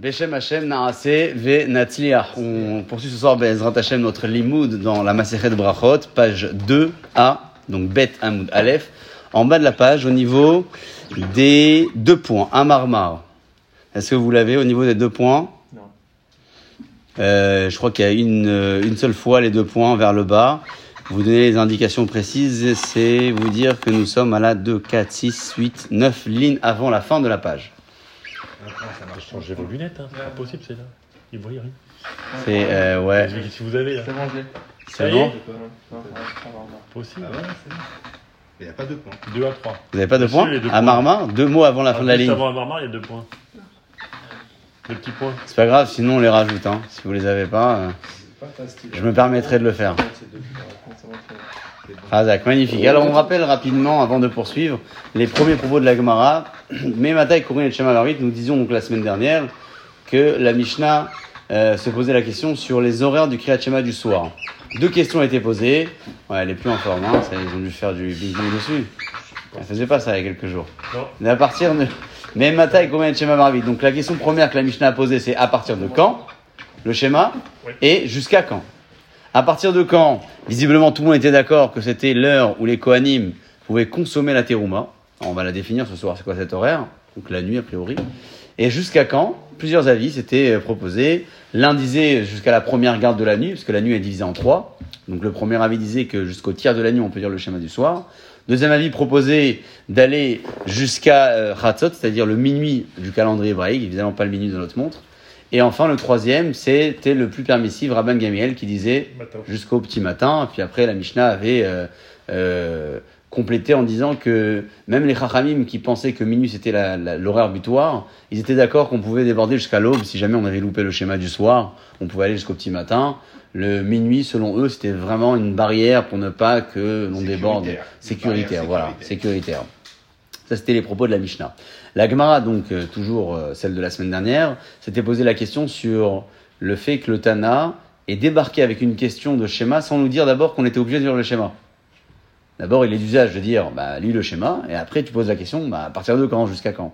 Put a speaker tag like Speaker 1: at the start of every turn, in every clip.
Speaker 1: Beshem Hashem Naase Ve Natzliach. On poursuit ce soir Bezrat Hashem notre limoud dans la Masechet Brachot, page 2a, donc Bet Hamoud Aleph. En bas de la page, au niveau des deux points, un marmar. Est-ce que vous l'avez au niveau des deux points?
Speaker 2: Non.
Speaker 1: Euh, je crois qu'il y a une, euh, une seule fois les deux points vers le bas. Vous donnez les indications précises, c'est vous dire que nous sommes à la 2, 4, 6, 8, 9 lignes avant la fin de la page.
Speaker 2: J'ai changé vos lunettes, hein. c'est pas possible, c'est là. Il brille rien.
Speaker 1: C'est, euh, ouais,
Speaker 2: Si vous avez là.
Speaker 3: C'est mangé.
Speaker 1: c'est bon
Speaker 2: Possible.
Speaker 3: Ah ouais, c'est bon. Il n'y a pas de points.
Speaker 2: 2 à 3.
Speaker 1: Vous n'avez pas de points
Speaker 2: les deux
Speaker 1: À
Speaker 2: points.
Speaker 1: Marmar, deux mots avant la fin de la
Speaker 2: Juste
Speaker 1: ligne.
Speaker 2: Avant un marmar, il y a deux points. Deux petits points.
Speaker 1: C'est pas grave, sinon on les rajoute. Hein. Si vous les avez pas, euh,
Speaker 3: Fantastique.
Speaker 1: je me permettrai de le faire.
Speaker 3: C'est deux points. C'est bon, c'est bon.
Speaker 1: Razak, magnifique. Alors on rappelle rapidement, avant de poursuivre, les premiers propos de la Gemara. Mais Matai, Korin et Shema Marit, nous disions donc la semaine dernière que la Mishnah euh, se posait la question sur les horaires du Kriyat Shema du soir. Deux questions ont été posées. Ouais, elle est plus en forme, hein. Ça, ils ont dû faire du bing dessus. Elle faisait pas ça il y a quelques jours.
Speaker 2: Non.
Speaker 1: Mais à partir de. Mais Matai, Korin et Shema Marit. Donc la question première que la Mishnah a posée, c'est à partir de quand le schéma
Speaker 2: Oui.
Speaker 1: et jusqu'à quand? À partir de quand Visiblement, tout le monde était d'accord que c'était l'heure où les Kohanim pouvaient consommer la terouma. On va la définir ce soir, c'est quoi cet horaire? Donc la nuit, a priori. Et jusqu'à quand? Plusieurs avis s'étaient euh, proposés. L'un disait jusqu'à la première garde de la nuit, parce que la nuit est divisée en trois. Donc le premier avis disait que jusqu'au tiers de la nuit, on peut dire le schéma du soir. Deuxième avis proposait d'aller jusqu'à euh, Chatzot, c'est-à-dire le minuit du calendrier hébraïque, évidemment pas le minuit de notre montre. Et enfin, le troisième, c'était le plus permissif, Rabban Gamiel, qui disait jusqu'au petit matin. Puis après, la Mishnah avait euh, euh, complété en disant que même les Chachamim qui pensaient que minuit c'était l'horaire butoir, ils étaient d'accord qu'on pouvait déborder jusqu'à l'aube si jamais on avait loupé le schéma du soir. On pouvait aller jusqu'au petit matin. Le minuit, selon eux, c'était vraiment une barrière pour ne pas que l'on déborde.
Speaker 3: Sécuritaire.
Speaker 1: Sécuritaire, voilà,
Speaker 3: sécuritaire.
Speaker 1: Ça, c'était les propos de la Mishnah. La Gemara, donc, euh, toujours euh, celle de la semaine dernière, s'était posé la question sur le fait que le Tana est débarqué avec une question de schéma sans nous dire d'abord qu'on était obligé de lire le schéma. D'abord, il est d'usage de dire, bah, lis le schéma, et après, tu poses la question, bah, à partir de quand, jusqu'à quand?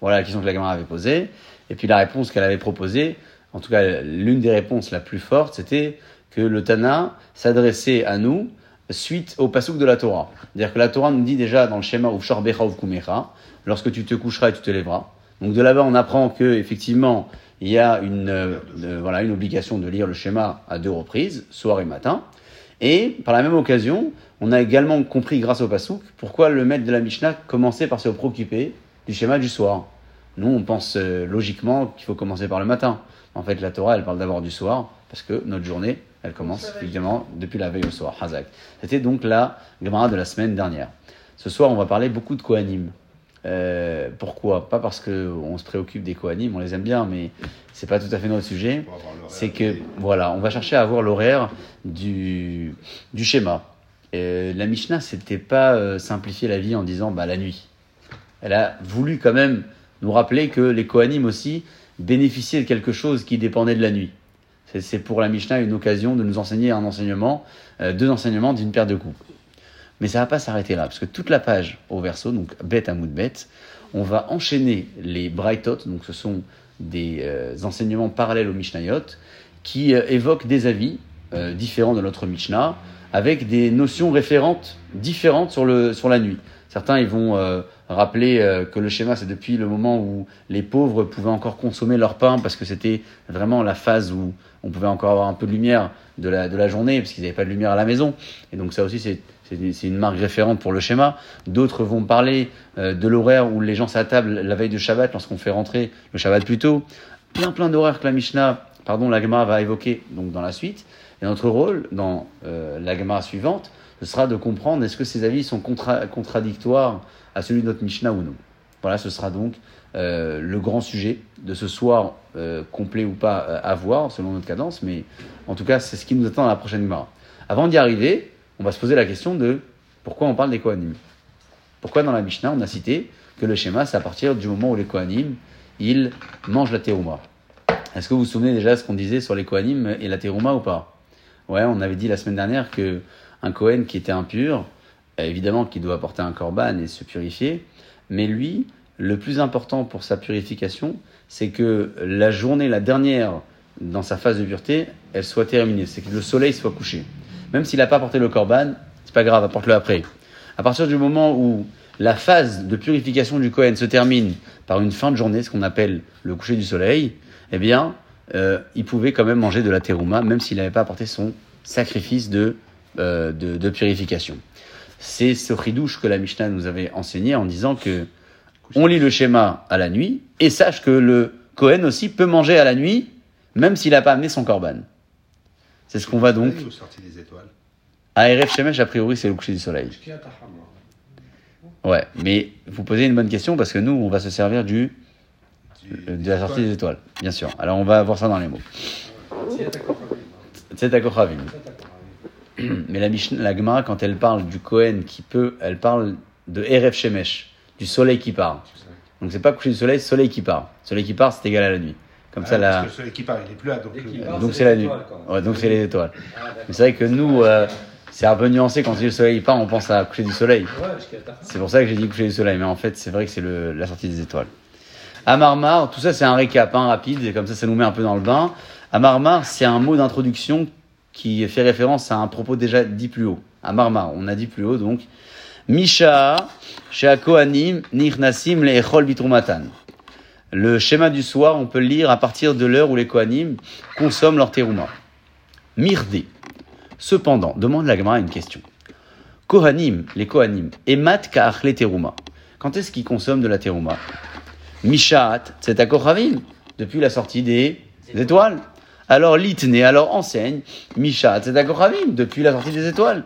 Speaker 1: Voilà la question que la Gemara avait posée. Et puis, la réponse qu'elle avait proposée, en tout cas, l'une des réponses la plus forte, c'était que le Tana s'adressait à nous suite au pasouk de la Torah. C'est-à-dire que la Torah nous dit déjà dans le schéma ou Becha ou Kumecha, lorsque tu te coucheras et tu te lèveras. Donc de là-bas, on apprend que effectivement, il y a une, euh, euh, voilà, une obligation de lire le schéma à deux reprises, soir et matin. Et par la même occasion, on a également compris grâce au pasouk pourquoi le maître de la Mishnah commençait par se préoccuper du schéma du soir. Nous, on pense euh, logiquement qu'il faut commencer par le matin. En fait, la Torah, elle parle d'abord du soir, parce que notre journée, elle commence évidemment depuis la veille au soir. Hazak. C'était donc la Gemara de la semaine dernière. Ce soir, on va parler beaucoup de Kohanim. Euh, pourquoi? Pas parce qu'on se préoccupe des Kohanim, on les aime bien, mais c'est pas tout à fait notre sujet. C'est que, voilà, on va chercher à avoir l'horaire du, du schéma. Euh, la Mishnah, c'était pas euh, simplifier la vie en disant bah, la nuit. Elle a voulu quand même nous rappeler que les Kohanim aussi bénéficiaient de quelque chose qui dépendait de la nuit. C'est- pour la Mishnah une occasion de nous enseigner un enseignement, euh, deux enseignements d'une paire de coups. Mais ça va pas s'arrêter là, parce que toute la page au verso, donc bête à mout bête, on va enchaîner les Brightot, donc ce sont des euh, enseignements parallèles au Mishnayot, qui euh, évoquent des avis différents de notre Mishnah, avec des notions référentes différentes sur, le, sur la nuit. Certains ils vont euh, rappeler euh, que le schéma c'est depuis le moment où les pauvres pouvaient encore consommer leur pain parce que c'était vraiment la phase où on pouvait encore avoir un peu de lumière de la, de la journée parce qu'ils n'avaient pas de lumière à la maison. Et donc ça aussi c'est une marque référente pour le schéma. D'autres vont parler euh, de l'horaire où les gens s'attablent la veille de Shabbat lorsqu'on fait rentrer le Shabbat plus tôt. Plein plein d'horaires que la Mishnah, pardon, la Gemara va évoquer donc dans la suite. Et notre rôle dans euh, la Gemara suivante, ce sera de comprendre est-ce que ces avis sont contra- contradictoires à celui de notre Mishnah ou non. Voilà, ce sera donc euh, le grand sujet de ce soir, euh, complet ou pas euh, à voir selon notre cadence, mais en tout cas, c'est ce qui nous attend dans la prochaine Gemara. Avant d'y arriver, on va se poser la question de pourquoi on parle des Kohanim. Pourquoi dans la Mishnah, on a cité que le schéma, c'est à partir du moment où les Kohanim, ils mangent la terouma. Est-ce que vous vous souvenez déjà de ce qu'on disait sur les Kohanim et la terouma ou pas? Ouais, on avait dit la semaine dernière que un Kohen qui était impur, euh, évidemment qu'il doit apporter un korban et se purifier, mais lui, le plus important pour sa purification, c'est que la journée, la dernière, dans sa phase de pureté, elle soit terminée. C'est que le soleil soit couché. Même s'il n'a pas porté le korban, c'est pas grave, apporte-le après. À partir du moment où la phase de purification du Kohen se termine par une fin de journée, ce qu'on appelle le coucher du soleil, eh bien, euh, il pouvait quand même manger de la terouma, même s'il n'avait pas apporté son sacrifice de, de, de purification. C'est ce ridouche que la Mishnah nous avait enseigné en disant que on lit le schéma à la nuit et sache que le Kohen aussi peut manger à la nuit, même s'il n'a pas amené son korban. C'est ce qu'on va donc.
Speaker 3: Des étoiles.
Speaker 1: À Erev Shemesh, a priori, c'est le coucher du soleil. Ouais, mais vous posez une bonne question parce que nous, on va se servir du,
Speaker 3: Du-
Speaker 1: euh, de la sortie des étoiles, bien sûr. Alors, on va voir ça dans les mots. C'est à Kochavim. Mais la Mishnah, la Gemara, quand elle parle du Kohen qui peut, elle parle de Erev Shemesh, du soleil qui part. Donc, c'est pas coucher du soleil, soleil qui part. Soleil qui part, c'est égal à la nuit. Comme
Speaker 3: Ah,
Speaker 1: ça,
Speaker 3: parce
Speaker 1: la...
Speaker 3: que le soleil qui part, il est plus là. Donc, le-
Speaker 1: donc
Speaker 4: c'est
Speaker 1: la nuit.
Speaker 4: étoiles, quoi.
Speaker 1: Ouais, donc c'est les étoiles.
Speaker 4: Ah.
Speaker 1: Mais c'est vrai que nous, euh, c'est un peu nuancé quand on dit le soleil part, on pense à coucher du soleil.
Speaker 4: Ouais.
Speaker 1: C'est pour ça que j'ai dit coucher du soleil, mais en fait, c'est vrai que c'est le- la sortie des étoiles. À Marmar, tout ça c'est un récap hein, rapide, et comme ça, ça nous met un peu dans le bain. À Marmar, c'est un mot d'introduction qui fait référence à un propos déjà dit plus haut. À Marmar, on a dit plus haut donc. Misha, Kohanim, Nirnasim, le Echol Bitrumatan. Le schéma du soir, on peut le lire à partir de l'heure où les Kohanim consomment leur terouma. Mirdé. Cependant, demande la Gemara une question. Kohanim, les Kohanim, emat ka'achle teruma. Quand est-ce qu'ils consomment de la teruma Mishaat, c'est à Kochavim, depuis la sortie des étoiles. Alors litne, alors enseigne, Mishaat, c'est à Kochavim, depuis la sortie des étoiles.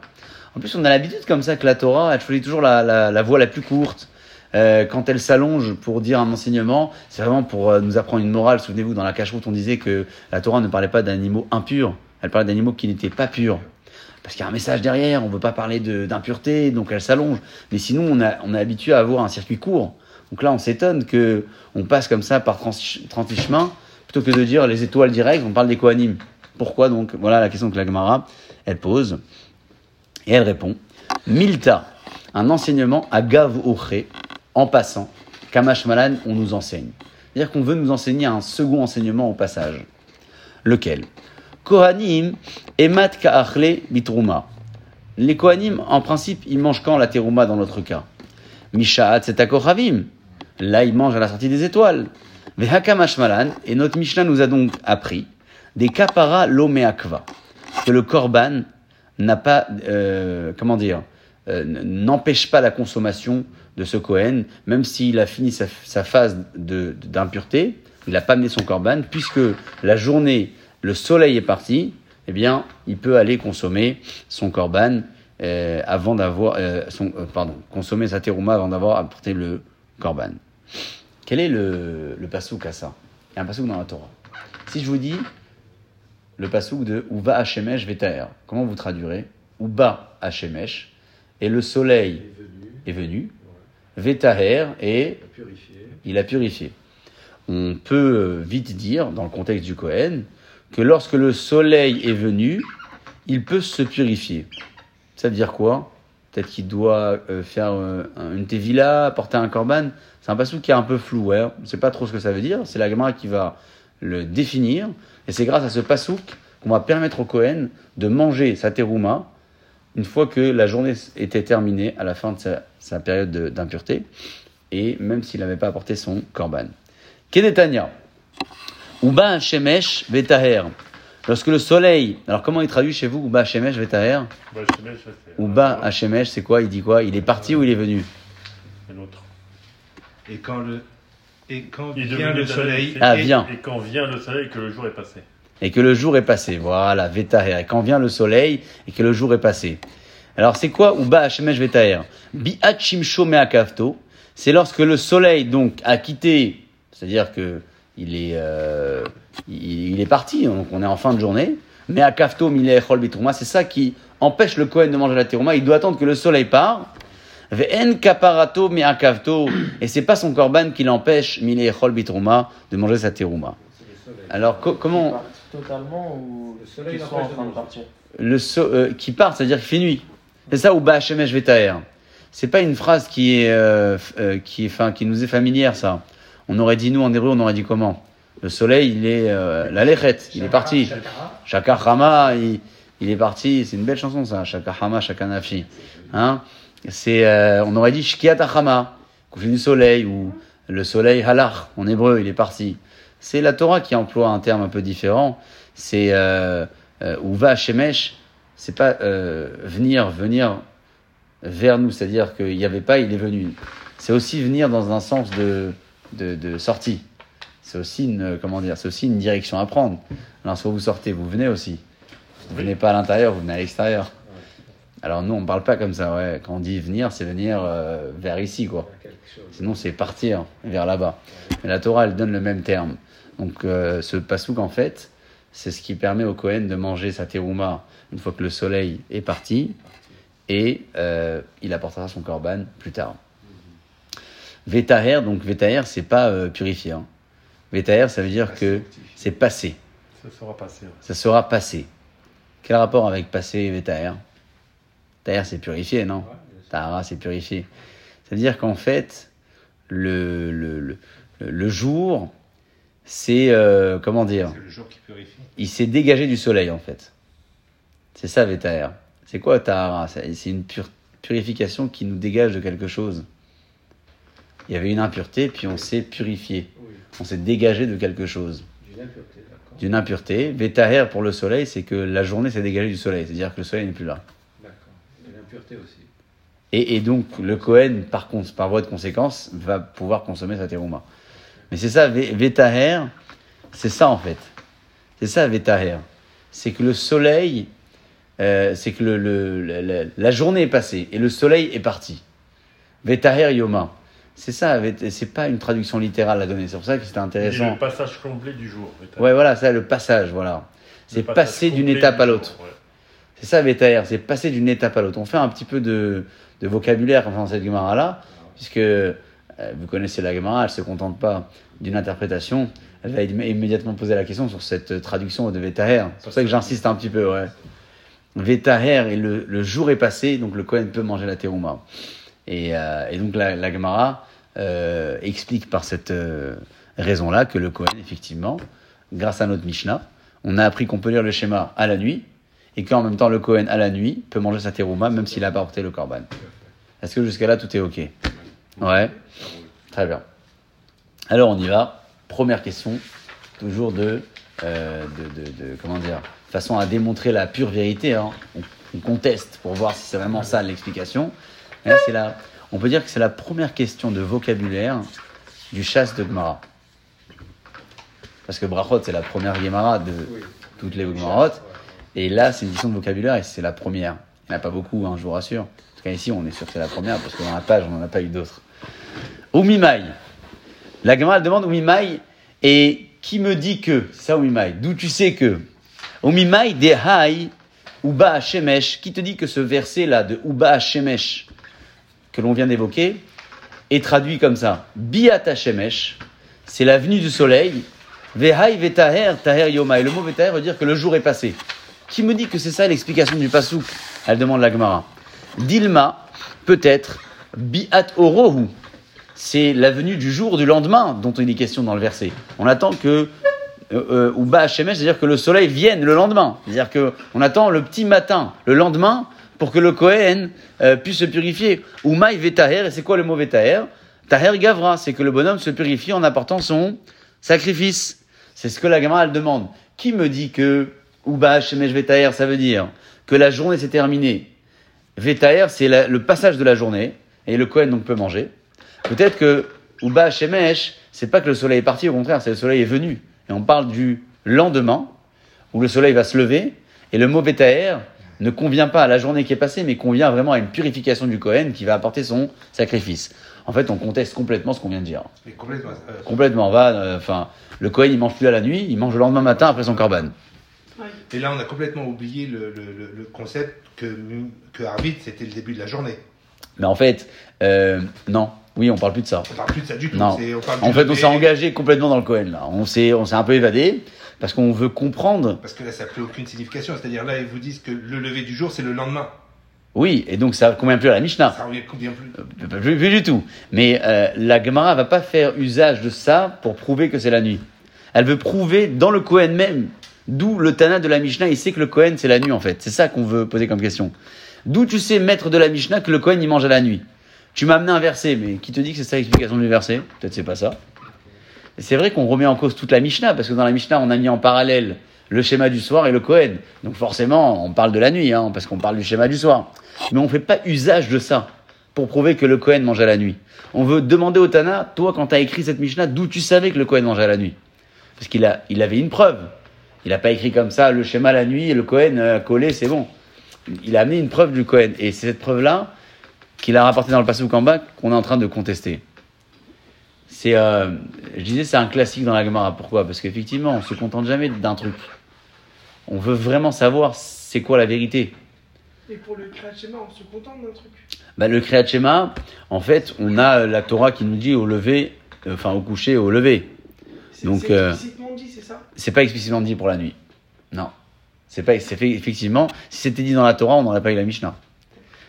Speaker 1: En plus, on a l'habitude comme ça que la Torah, elle choisit toujours la, la, la voie la plus courte. Euh, quand elle s'allonge pour dire un enseignement, c'est vraiment pour euh, nous apprendre une morale. Souvenez-vous, dans la cache-route, on disait que la Torah ne parlait pas d'animaux impurs, elle parlait d'animaux qui n'étaient pas purs. Parce qu'il y a un message derrière, on ne veut pas parler d'impureté, donc elle s'allonge. Mais sinon, on, a, on est habitué à avoir un circuit court. Donc là, on s'étonne que on passe comme ça par 30 30 chemins, plutôt que de dire les étoiles directes, on parle des Kohanim. Pourquoi donc? Voilà la question que la Gemara, elle pose. Et elle répond Milta, un enseignement à Gav Ochre, en passant, Kamash Malan, on nous enseigne. C'est-à-dire qu'on veut nous enseigner un second enseignement au passage. Lequel? Kohanim, Emat Ka'achle Bitrouma. Les Kohanim, en principe, ils mangent quand la terouma dans notre cas? Mishaat, c'est. Là, ils mangent à la sortie des étoiles. Et notre Mishnah nous a donc appris des kapara lomeakva, que le korban n'a pas, euh, comment dire, euh, n'empêche pas la consommation de ce Kohen, même s'il a fini sa, sa phase d'impureté, il n'a pas amené son korban, puisque la journée, le soleil est parti, eh bien, il peut aller consommer son korban euh, avant d'avoir, euh, euh, pardon, consommer sa terouma avant d'avoir apporté le korban. Quel est le, le pasouk à ça? Il y a un pasouk dans la Torah. Si je vous dis le pasouk de Uba Hashemesh Vetaer, comment vous traduirez? Uba Hashemesh, et le soleil est venu, Vetaher, et il a purifié. On peut euh, vite dire, dans le contexte du Kohen, que lorsque le soleil est venu, il peut se purifier. Ça veut dire quoi? Peut-être qu'il doit euh, faire euh, un- une tevila, porter un korban. C'est un passage qui est un peu flou. Ouais. On ne sait pas trop ce que ça veut dire. C'est la Gemara qui va le définir. Et c'est grâce à ce pasouk qu'on va permettre au Kohen de manger sa terouma une fois que la journée était terminée à la fin de sa, sa période de- d'impureté. Et même s'il n'avait pas apporté son korban. Kedetania. Uba Shemesh Vetaher. Lorsque le soleil. Alors comment il traduit chez vous Uba Shemesh
Speaker 2: fais.
Speaker 1: Uba Hashemesh, c'est quoi? Il dit quoi? Il est parti ou il est venu?
Speaker 3: Et quand le et quand
Speaker 2: Il
Speaker 3: vient le soleil.
Speaker 1: Ah,
Speaker 3: et-
Speaker 1: vient.
Speaker 2: Et quand vient le soleil, que le jour est passé.
Speaker 1: Et que le jour est passé. Voilà, Vetaher. Et quand vient le soleil et que le jour est passé. Alors c'est quoi Uba Hashemesh Vetaher Bi'at Shimsho Me'akavto. C'est lorsque le soleil donc a quitté, c'est-à-dire que il est, euh, il, il est parti, donc on est en fin de journée. Mais à Kafto, Bitrouma, c'est ça qui empêche le Kohen de manger la terouma. Il doit attendre que le soleil part. Ve'en kaparato mi akavto. Et c'est pas son korban qui l'empêche, Mileh Echol Bitrouma, de manger sa terouma. Alors co- comment
Speaker 4: partent Totalement ou
Speaker 3: Le soleil l'empêche
Speaker 4: en train de partir
Speaker 1: le so- euh, qui part, c'est-à-dire qu'il fait nuit. C'est ça ou Ba'Hashemesh Vetaher. C'est pas une phrase qui est, euh, euh, qui est, qui nous est familière, ça. On aurait dit, nous en hébreu, on aurait dit comment? Le soleil, il est euh, la lechet, il est parti. Shakar Hama, il, il est parti. C'est une belle chanson ça, Shakar Hama, Shakar Nafi. Hein? C'est, euh, on aurait dit Shkiat Hama, coucher du soleil, ou le soleil Halach, en hébreu, il est parti. C'est la Torah qui emploie un terme un peu différent. C'est euh, euh, ou va Shemesh, c'est pas euh, venir, venir vers nous, c'est-à-dire qu'il n'y avait pas, il est venu. C'est aussi venir dans un sens de, de, de sortie. C'est aussi une, comment dire, c'est aussi une direction à prendre. Alors, soit vous sortez, vous venez aussi. Vous venez pas à l'intérieur, vous venez à l'extérieur. Alors nous, on parle pas comme ça, ouais. Quand on dit venir, c'est venir euh, vers ici, quoi. Sinon, c'est partir vers là-bas. Mais la Torah, elle donne le même terme. Donc, euh, ce pasouk, en fait, c'est ce qui permet au Kohen de manger sa terouma une fois que le soleil est parti, et euh, il apportera son korban plus tard. Vetaher, donc Vetaher, c'est pas purifié. Hein. Vetaher, ça veut dire que c'est passé.
Speaker 2: Ça sera passé. ouais.
Speaker 1: Ça sera passé. Quel rapport avec passé et Vetaher Taher, c'est purifié, non Tahara, c'est purifié. C'est-à-dire qu'en fait, le, le, le, le jour, c'est, euh, comment dire,
Speaker 3: C'est le jour qui purifie.
Speaker 1: il s'est dégagé du soleil, en fait. C'est ça, Vetaher. C'est quoi Tahara C'est une pur- purification qui nous dégage de quelque chose. Il y avait une impureté, puis on s'est purifié.
Speaker 4: Oui,
Speaker 1: On s'est dégagé de quelque chose.
Speaker 4: d'une impureté, d'accord.
Speaker 1: D'une impureté. Pour le soleil, c'est que la journée s'est dégagée du soleil. C'est-à-dire que le soleil n'est plus là.
Speaker 4: Et l'impureté aussi.
Speaker 1: Et, et donc, le Kohen, par, cons- par voie de conséquence, va pouvoir consommer sa terouma. Mais c'est ça, Vétaher, c'est ça en fait. C'est ça, Vétaher. C'est que le soleil, euh, c'est que le, le- la, journée est passée et le soleil est parti. Vétaher Yoma. C'est ça, c'est pas une traduction littérale à donner. C'est pour ça que c'était intéressant.
Speaker 2: le passage complet du jour.
Speaker 1: Ouais, voilà, ça, le passage, voilà. C'est passer d'une étape à l'autre.
Speaker 2: ouais.
Speaker 1: C'est ça, Vétaher, c'est passer d'une étape à l'autre. On fait un petit peu de, vocabulaire enfin, dans cette Gemara-là, puisque euh, vous connaissez la Gemara, elle ne se contente pas d'une interprétation, elle va immé- immédiatement poser la question sur cette traduction de Vétaher. C'est pour ça que j'insiste un petit peu, ouais. Et le, jour est passé, donc le Kohen peut manger la terouma. Et, euh, donc la, la Gemara euh, explique par cette raison-là que le Kohen, effectivement, grâce à notre Mishnah, on a appris qu'on peut lire le schéma à la nuit, et qu'en même temps le Kohen à la nuit peut manger sa terouma même s'il n'a pas porté le korban. Est-ce que jusqu'à là tout est ok? Ouais, très bien. Alors on y va. Première question, toujours de, euh, de, de, de- comment dire, façon à démontrer la pure vérité. hein. On, on conteste pour voir si c'est vraiment ça l'explication. Là, c'est la, on peut dire que c'est la première question de vocabulaire du chasse de Gemara. Parce que Brachot, c'est la première Gemara de toutes les Gemarot. Et là, c'est une question de vocabulaire et c'est la première. Il n'y en a pas beaucoup, hein, je vous rassure. En tout cas, ici, on est sûr que c'est la première parce que dans la page, on n'en a pas eu d'autres. Oumimai. La Gemara demande Oumimai et qui me dit que ça Oumimai. D'où tu sais que? Oumimai de Hai Uba Shemesh. Qui te dit que ce verset-là de Uba Shemesh que l'on vient d'évoquer est traduit comme ça? Biata Shemesh. C'est la venue du soleil. Vehai vetaher taher yoma. Et le mot vetaher veut dire que le jour est passé. Qui me dit que c'est ça l'explication du pasouk Elle demande la Gemara. Dilma, peut-être, biat orohu. C'est la venue du jour du lendemain dont il est question dans le verset. On attend que euh, euh, ou ba Shemesh, c'est-à-dire que le soleil vienne le lendemain. C'est-à-dire que on attend le petit matin, le lendemain, pour que le Kohen euh, puisse se purifier. Ou maï vetaher, et c'est quoi le mot vetaher Taher gavra, c'est que le bonhomme se purifie en apportant son sacrifice. C'est ce que la Gemara elle demande. Qui me dit que Uba Shemesh Vetaher, ça veut dire que la journée s'est terminée. Vetaher, c'est le passage de la journée, et le Kohen donc peut manger. Peut-être que Uba Shemesh, c'est pas que le soleil est parti, au contraire, c'est le soleil est venu. Et on parle du lendemain, où le soleil va se lever, et le mot Vetaher ne convient pas à la journée qui est passée, mais convient vraiment à une purification du Kohen qui va apporter son sacrifice. En fait, on conteste complètement ce qu'on vient de dire.
Speaker 3: Mais complètement. euh,
Speaker 1: Complètement, va, euh, enfin, le Kohen il mange plus à la nuit, il mange le lendemain matin après son korban.
Speaker 3: Et là, on a complètement oublié le, le- le- le concept que, que Arvit, c'était le début de la journée.
Speaker 1: Mais en fait, euh, non, oui, on parle plus de ça.
Speaker 3: On parle plus de ça du tout.
Speaker 1: Non.
Speaker 3: On parle
Speaker 1: En fait, on s'est engagé complètement dans le Cohen là. On s'est, on s'est un peu évadé parce qu'on veut comprendre.
Speaker 3: Parce que là, ça n'a plus aucune signification. C'est-à-dire, là, ils vous disent que le lever du jour, c'est le lendemain.
Speaker 1: Oui, et donc ça convient plus à la Mishnah.
Speaker 3: Ça combien plus
Speaker 1: Euh, Plus, plus du tout. Mais euh, la Gemara va pas faire usage de ça pour prouver que c'est la nuit. Elle veut prouver dans le Kohen même. D'où le Tana de la Mishnah, il sait que le Kohen c'est la nuit en fait. C'est ça qu'on veut poser comme question. D'où tu sais, maître de la Mishnah, que le Kohen il mange à la nuit? Tu m'as amené un verset, mais qui te dit que c'est ça l'explication du verset? Peut-être c'est pas ça. Et c'est vrai qu'on remet en cause toute la Mishnah, parce que dans la Mishnah, on a mis en parallèle le schéma du soir et le Kohen. Donc forcément, on parle de la nuit, hein, parce qu'on parle du schéma du soir. Mais on ne fait pas usage de ça pour prouver que le Kohen mange à la nuit. On veut demander au Tana, toi, quand tu as écrit cette Mishnah, d'où tu savais que le Kohen mangeait à la nuit? Parce qu'il a, il avait une preuve. Il n'a pas écrit comme ça le schéma la nuit et le Kohen euh, collé, c'est bon. Il a amené une preuve du Kohen. Et c'est cette preuve-là qu'il a rapportée dans le Passouk en bas qu'on est en train de contester. C'est, euh, je disais, c'est un classique dans la Gemara. Pourquoi? Parce qu'effectivement, on se contente jamais d'un truc. On veut vraiment savoir c'est quoi la vérité.
Speaker 5: Et pour le Kriyat Shema, on se contente d'un truc?
Speaker 1: Bah, le Kriyat Shema, en fait, on a la Torah qui nous dit au lever, euh, enfin au coucher au lever. Donc, euh,
Speaker 5: ça
Speaker 1: C'est pas explicitement dit pour la nuit. Non. C'est pas, c'est fait, effectivement, si c'était dit dans la Torah, on n'aurait pas eu la Mishnah.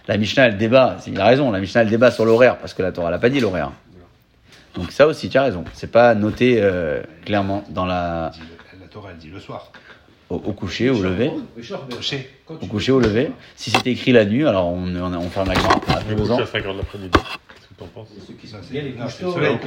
Speaker 1: La Mishnah, elle débat, il a raison, la Mishnah, elle débat sur l'horaire, parce que la Torah l'a pas dit l'horaire. Donc ça aussi, tu as raison. C'est pas noté euh, clairement dans la,
Speaker 3: Elle La Torah, elle dit le soir.
Speaker 1: au, au coucher, au lever. Au coucher, au lever. Si c'était écrit la nuit, alors on, on, on ferme la Gemara. à
Speaker 2: Je vais
Speaker 1: deux ans.
Speaker 2: Coucher à 5h de l'après-midi. Qu'est-ce que t'en penses
Speaker 4: ceux qui sont bien les couches tôt,
Speaker 3: soleil
Speaker 2: Au
Speaker 4: quand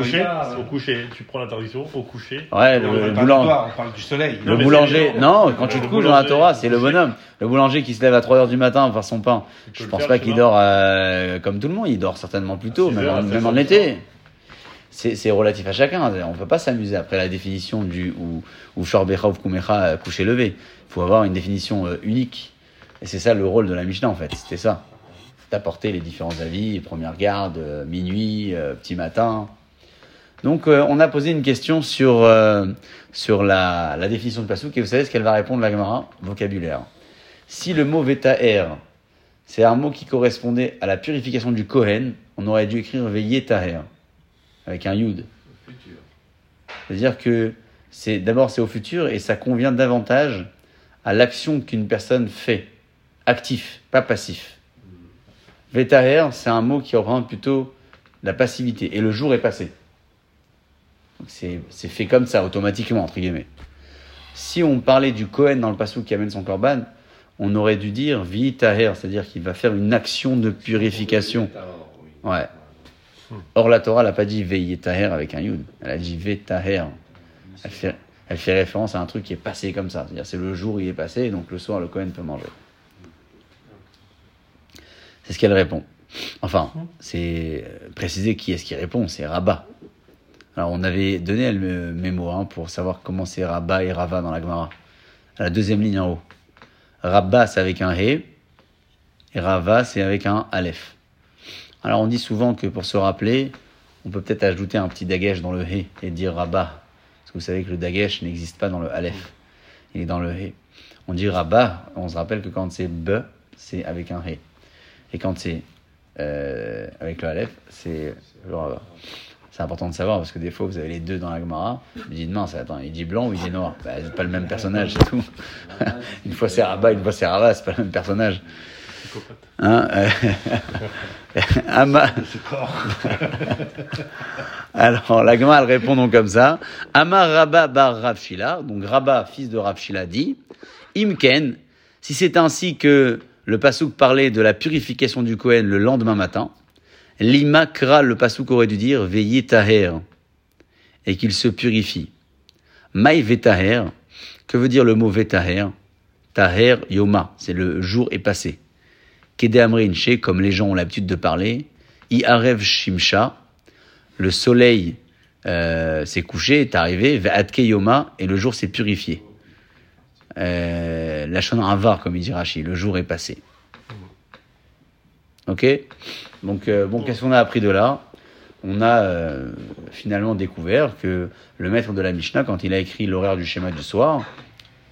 Speaker 2: coucher, au tu prends l'interdiction, au coucher.
Speaker 1: Ouais, le,
Speaker 3: on
Speaker 1: le
Speaker 3: parle
Speaker 1: boulan-
Speaker 3: du soir, on parle du soleil.
Speaker 1: Le boulanger, non, quand tu te
Speaker 2: Le
Speaker 1: couches dans la
Speaker 2: boulanger,
Speaker 1: Torah, c'est le bonhomme. Le boulanger qui se lève à 3h du matin pour faire son pain. Je pense
Speaker 2: faire,
Speaker 1: pas qu'il dort euh, comme tout le monde, il dort certainement plus tôt,
Speaker 2: six
Speaker 1: même,
Speaker 2: heures,
Speaker 1: en, même été. C'est relatif à chacun. On peut pas s'amuser après la définition du ou ou shorbecha ou kumecha euh, coucher levé. Il faut avoir une définition euh, unique. Et c'est ça le rôle de la Mishnah en fait. C'était ça. D'apporter les différents avis, première garde, euh, minuit, euh, petit matin. Donc euh, on a posé une question sur, sur la, définition de Passouk et vous savez ce qu'elle va répondre la Gemara? Vocabulaire. Si le mot Vetaher, c'est un mot qui correspondait à la purification du Kohen, on aurait dû écrire Veyetaher avec un Yud. C'est-à-dire que c'est d'abord c'est au futur et ça convient davantage à l'action qu'une personne fait, actif, pas passif. Vetaher, c'est un mot qui représente plutôt la passivité et le jour est passé. C'est fait comme ça automatiquement entre guillemets. Si on parlait du Kohen dans le passou qui amène son korban, on aurait dû dire vitaher, c'est-à-dire qu'il va faire une action de purification. Ouais. Or, la Torah n'a pas dit Veyetaher avec un Yud. Elle a dit Vetaher. Elle fait, elle fait référence à un truc qui est passé comme ça. C'est-à-dire, c'est le jour il est passé, donc le soir, le Cohen peut manger. C'est ce qu'elle répond. Enfin, c'est euh, préciser qui est-ce qui répond, c'est Rabat. Alors, on avait donné le mémo hein, pour savoir comment c'est Rabat et Rava dans la Gemara. À la deuxième ligne en haut. Rabat, c'est avec un He, et Rava, c'est avec un Aleph. Alors on dit souvent que pour se rappeler, on peut peut-être ajouter un petit dagesh dans le he et dire rabat. Parce que vous savez que le dagesh n'existe pas dans le aleph. Il est dans le he. On dit rabat, on se rappelle que quand c'est be, c'est avec un he. Et quand c'est euh, avec le aleph, c'est le. C'est important de savoir parce que des fois vous avez les deux dans la Gemara. Vous dites il dit blanc ou il dit noir? Bah, c'est pas le même personnage, c'est tout. une fois c'est rabat, une fois c'est rabat, c'est pas le même personnage. Hein, Ama-. Alors, la Gemara, elle répond donc comme ça. Amar Rabba bar Rav Shila, donc Rabba, fils de Rav Shila, dit Imken, si c'est ainsi que le Passouk parlait de la purification du Kohen le lendemain matin, l'imakra, le Passouk aurait dû dire veillez taher, et qu'il se purifie. Maï vetaher, que veut dire le mot vetaher Taher? Yoma, c'est le jour est passé. Kede Amrinche, comme les gens ont l'habitude de parler, Iarev Shimsha, le soleil euh, s'est couché, est arrivé, Ve'atke Yoma, et le jour s'est purifié. Euh, la Avar, comme il dit Rashi, le jour est passé. Ok? Donc, euh, bon, qu'est-ce qu'on a appris de là? On a euh, finalement découvert que le maître de la Mishnah, quand il a écrit l'horaire du schéma du soir,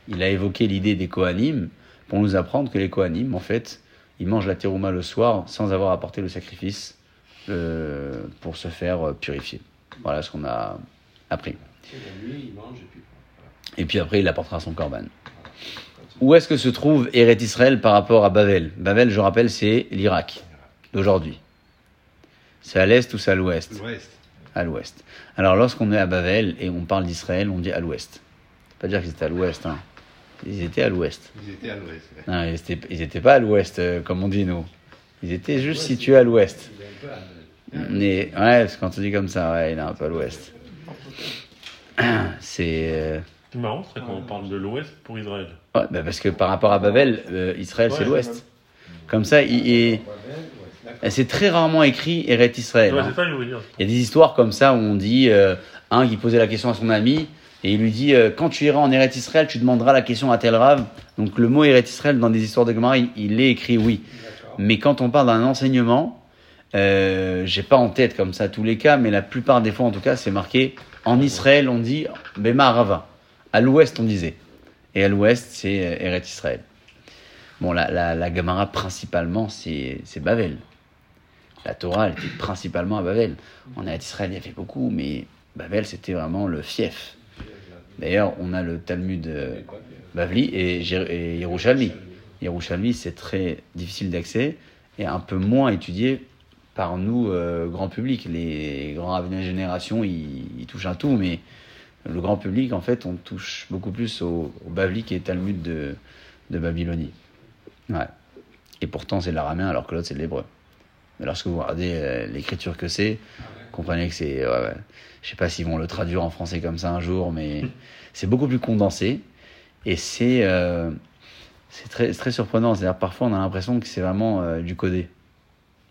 Speaker 1: il a évoqué l'idée des Kohanim pour nous apprendre que les Kohanim, en fait, ils mangent la terouma le soir sans avoir apporté le sacrifice euh, pour se faire purifier. Voilà ce qu'on a appris.
Speaker 4: Et la nuit, il mange et puis.
Speaker 1: Et puis après, il apportera son korban. Où est-ce que se trouve Eret Israël par rapport à Bavel Bavel, je rappelle, c'est l'Irak d'aujourd'hui. C'est à l'est ou c'est à l'ouest? À l'ouest. Alors lorsqu'on est à Bavel et on parle d'Israël, on dit à l'ouest. Pas dire qu'ils étaient à l'ouest. Hein. Ils étaient à l'ouest.
Speaker 3: Ils étaient à l'Ouest. ouais.
Speaker 1: Non, ils étaient, ils étaient pas à l'ouest euh, comme on dit nous. Ils étaient juste situés à l'ouest. Mais ouais, parce que quand on dit comme ça, ouais, il est un peu à l'ouest. C'est euh,
Speaker 2: C'est marrant, c'est quand on parle de l'Ouest pour Israël.
Speaker 1: ouais, bah parce que par rapport à Babel, euh, Israël c'est l'ouest. Comme ça, il, c'est très rarement écrit Eret Israël.
Speaker 2: Ouais,
Speaker 1: hein.
Speaker 2: ça.
Speaker 1: Il y a des histoires comme ça où on dit euh, un qui posait la question à son ami et il lui dit euh, quand tu iras en Eret Israël, tu demanderas la question à tel rave. Donc le mot Eret Israël dans des histoires de Gemara, il, il est écrit oui. Mais quand on parle d'un enseignement, euh, j'ai pas en tête comme ça tous les cas, mais la plupart des fois en tout cas, c'est marqué en Israël, on dit Bema Arava. À l'ouest, on disait. Et à l'ouest, c'est euh, Eret Israël. Bon, la, la, la Gemara principalement, c'est Bavel. La Torah, elle était principalement à Bavel. En Eret Israël, il y avait beaucoup, mais Bavel, c'était vraiment le fief. D'ailleurs, on a le Talmud euh, Bavli et, et Yerushalmi. Yerushalmi, c'est très difficile d'accès et un peu moins étudié par nous, euh, grand public. Les grands rabbins de génération, ils, ils touchent un tout, mais le grand public, en fait, on touche beaucoup plus au, au Bavli qui est Talmud de, de Babylonie. Ouais. Et pourtant, c'est de l'araméen alors que l'autre, c'est de l'hébreu. Mais lorsque vous regardez euh, l'écriture que c'est, comprenez que c'est. ouais, ouais. Je sais pas s'ils vont le traduire en français comme ça un jour, mais c'est beaucoup plus condensé. Et c'est euh, c'est très, très surprenant. C'est-à-dire, parfois, on a l'impression que c'est vraiment euh, du codé.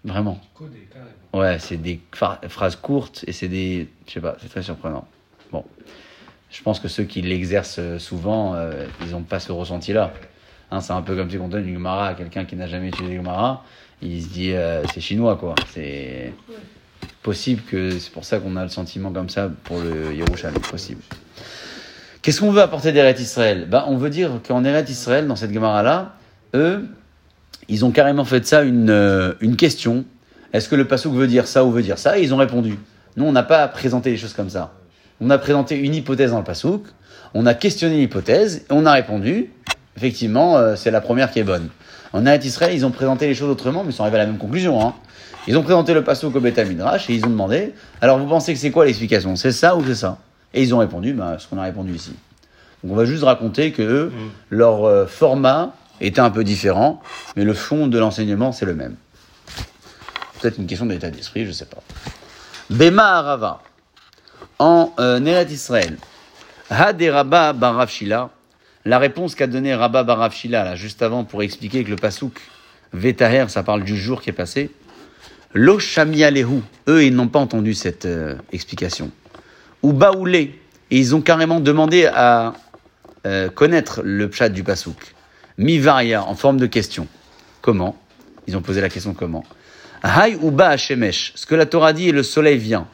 Speaker 1: Vraiment.
Speaker 4: Codé, carrément.
Speaker 1: Ouais, c'est des phra- phrases courtes et c'est des. Je sais pas, c'est très surprenant. Bon. Je pense que ceux qui l'exercent euh, souvent, euh, ils n'ont pas ce ressenti-là. Hein, c'est un peu comme si on donne une Gemara à quelqu'un qui n'a jamais étudié Gemara, il se dit euh, c'est chinois quoi. C'est possible que c'est pour ça qu'on a le sentiment comme ça pour le Yerushalmi, possible. Qu'est-ce qu'on veut apporter d'Eret Israël? Ben, On veut dire qu'en Eret Israël, dans cette Gemara-là, eux, ils ont carrément fait de ça une, une question. Est-ce que le Passouk veut dire ça ou veut dire ça? Et ils ont répondu. Nous, on n'a pas présenté les choses comme ça. On a présenté une hypothèse dans le Passouk, on a questionné l'hypothèse, et on a répondu. Effectivement, euh, c'est la première qui est bonne. En Eret Israël, ils ont présenté les choses autrement, mais ils sont arrivés à la même conclusion. Hein. Ils ont présenté le Passouk au Beth Midrash et ils ont demandé alors vous pensez que c'est quoi l'explication? C'est ça ou c'est ça? Et ils ont répondu bah, ce qu'on a répondu ici. Donc on va juste raconter que eux, leur euh, format était un peu différent, mais le fond de l'enseignement c'est le même. Peut-être une question d'état d'esprit, je sais pas. Bema Arava, en euh, Eret Israël, Hade Rabba Barav Shila, la réponse qu'a donnée Rabba Barav Shila, là, juste avant, pour expliquer que le Pasouk Vetaher, ça parle du jour qui est passé. Lo Shamialehu, eux, ils n'ont pas entendu cette euh, explication. Ou Baoulé, et ils ont carrément demandé à euh, connaître le pshat du Pasouk. Mivaria, en forme de question. Comment? Ils ont posé la question comment? Hay ou Ba ce que la Torah dit est le soleil vient.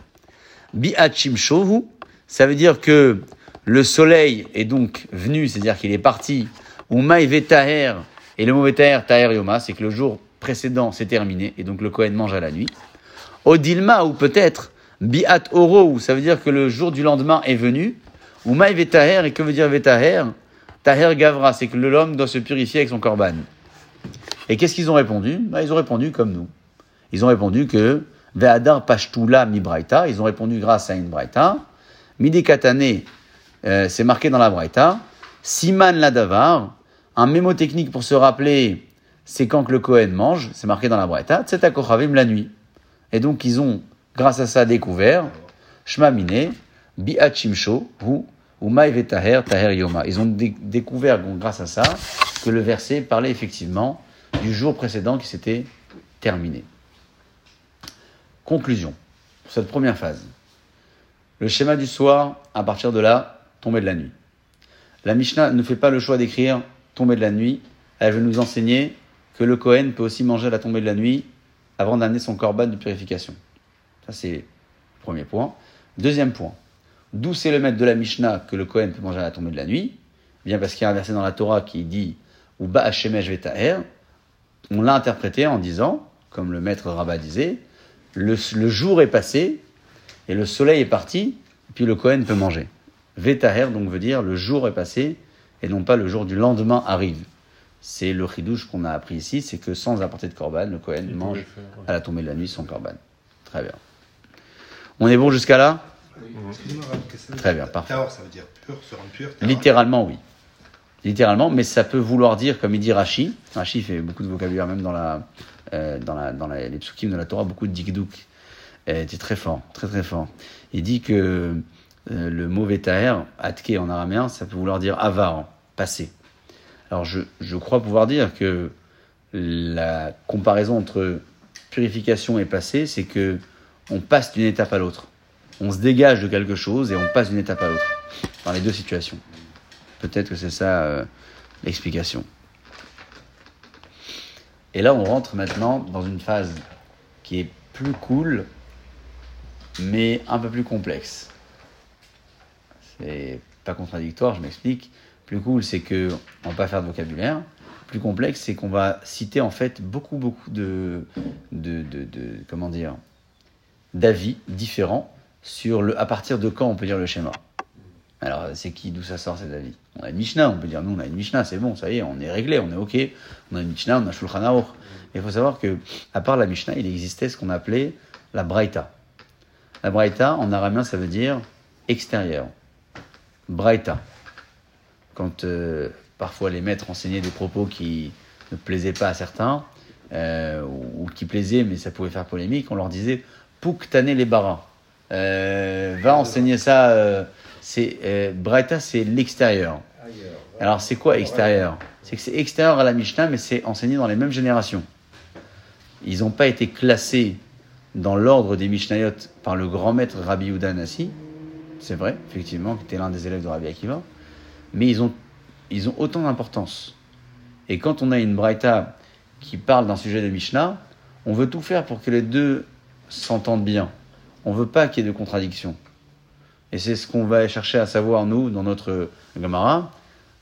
Speaker 1: Bi'achim shovu, ça veut dire que le soleil est donc venu, c'est-à-dire qu'il est parti. Ou Taher, et le mot Taher, Taher Yoma, c'est que le jour précédent s'est terminé, et donc le Kohen mange à la nuit. Odilma, ou peut-être Bi'at Oro, ça veut dire que le jour du lendemain est venu. Ou Taher, et que veut dire Vetaher? Taher Gavra, c'est que l'homme doit se purifier avec son korban. Et qu'est-ce qu'ils ont répondu? Bah, Ils ont répondu comme nous. Ils ont répondu que Ve'adar Pashtula mi Braïta, ils ont répondu grâce à une Braïta. Midi Katane, euh, c'est marqué dans la Braïta. Siman Ladavar, un mémotechnique pour se rappeler, c'est quand que le Kohen mange, c'est marqué dans la Braïta. Tseta Kochavim la nuit. Et donc ils ont, grâce à ça, découvert Shma Mine, Bi'at Shimsho, ou Vetaher, Taher Yoma. Ils ont dé- découvert, grâce à ça, que le verset parlait effectivement du jour précédent qui s'était terminé. Conclusion pour cette première phase. Le schéma du soir, à partir de là, tombée de la nuit. La Mishnah ne fait pas le choix d'écrire tombée de la nuit. Elle veut nous enseigner que le Kohen peut aussi manger à la tombée de la nuit avant d'amener son korban de purification. Ça, c'est le premier point. Deuxième point. D'où c'est le maître de la Mishnah que le Kohen peut manger à la tombée de la nuit? Bien parce qu'il y a un verset dans la Torah qui dit Uba Hashemesh Vetaher. On l'a interprété en disant, comme le maître Rabbah disait, le, le jour est passé et le soleil est parti, puis le Kohen peut manger. Vetaher donc veut dire le jour est passé et non pas le jour du lendemain arrive. C'est le chidouche qu'on a appris ici, c'est que sans apporter de korban, le Kohen
Speaker 2: Il
Speaker 1: mange
Speaker 2: pouvait faire, ouais.
Speaker 1: à la tombée de la nuit son korban. Très bien. On est bon jusqu'à là? Très bien, parfait.
Speaker 3: Tahor, ça veut dire pur, se rendre pur.
Speaker 1: Littéralement, oui. Littéralement, mais ça peut vouloir dire, comme il dit Rashi, Rashi fait beaucoup de vocabulaire, même dans, la, euh, dans, les psukim de la Torah, beaucoup de dikdouk. C'est très fort, très très fort. Il dit que euh, le mot vetaer, atke en araméen, ça peut vouloir dire avar, passé. Alors je, je crois pouvoir dire que la comparaison entre purification et passé, c'est que on passe d'une étape à l'autre. On se dégage de quelque chose et on passe d'une étape à l'autre, dans les deux situations. Peut-être que c'est ça euh, l'explication. Et là, on rentre maintenant dans une phase qui est plus cool, mais un peu plus complexe. C'est pas contradictoire, je m'explique. Plus cool, c'est que on va pas faire de vocabulaire. Plus complexe, c'est qu'on va citer en fait beaucoup, beaucoup de, de, de, de- comment dire, d'avis différents sur le, à partir de quand on peut dire le schéma. Alors, c'est qui, d'où ça sort cet avis? On a une Mishnah, on peut dire, nous, on a une Mishnah, c'est bon, ça y est, on est réglé, on est OK. On a une Mishnah, on a Shulchan Aruch. Mais il faut savoir que, à part la Mishnah, il existait ce qu'on appelait la Braïta. La Braïta, en araméen, ça veut dire extérieur. Braïta. Quand euh, parfois les maîtres enseignaient des propos qui ne plaisaient pas à certains, euh, ou, qui plaisaient, mais ça pouvait faire polémique, on leur disait Pouk tane les baras. Euh, va enseigner ça. C'est euh, c'est l'extérieur. Alors c'est quoi extérieur? C'est que c'est extérieur à la Mishnah, mais c'est enseigné dans les mêmes générations. Ils n'ont pas été classés dans l'ordre des Mishnayot par le grand maître Rabbi Yehuda. C'est vrai, effectivement, qui était l'un des élèves de Rabbi Akiva. Mais ils ont, ils ont autant d'importance. Et quand on a une Braïta qui parle d'un sujet de Mishnah, on veut tout faire pour que les deux s'entendent bien. On veut pas qu'il y ait de contradiction. Et c'est ce qu'on va chercher à savoir, nous, dans notre Gemara.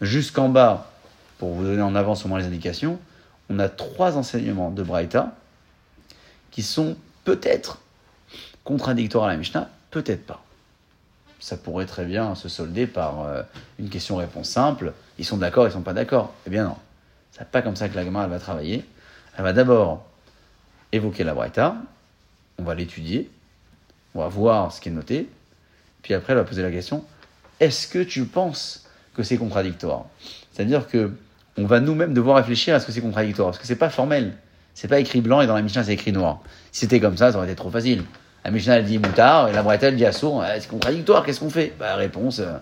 Speaker 1: Jusqu'en bas, pour vous donner en avance au moins les indications, on a trois enseignements de Braïta qui sont peut-être contradictoires à la Mishnah, peut-être pas. Ça pourrait très bien se solder par euh, une question-réponse simple. Ils sont d'accord, ils sont pas d'accord. Eh bien non. C'est pas comme ça que la Gemara va travailler. Elle va d'abord évoquer la Braïta, on va l'étudier, on va voir ce qui est noté, puis après elle va poser la question est-ce que tu penses que c'est contradictoire? C'est-à-dire que on va nous-mêmes devoir réfléchir à ce que c'est contradictoire, parce que c'est pas formel. C'est pas écrit blanc et dans la Mishnah c'est écrit noir. Si c'était comme ça, ça aurait été trop facile. La Mishnah elle dit moutard et la Braïta elle dit assour, Ah, c'est contradictoire, qu'est-ce qu'on fait? Bah réponse, euh,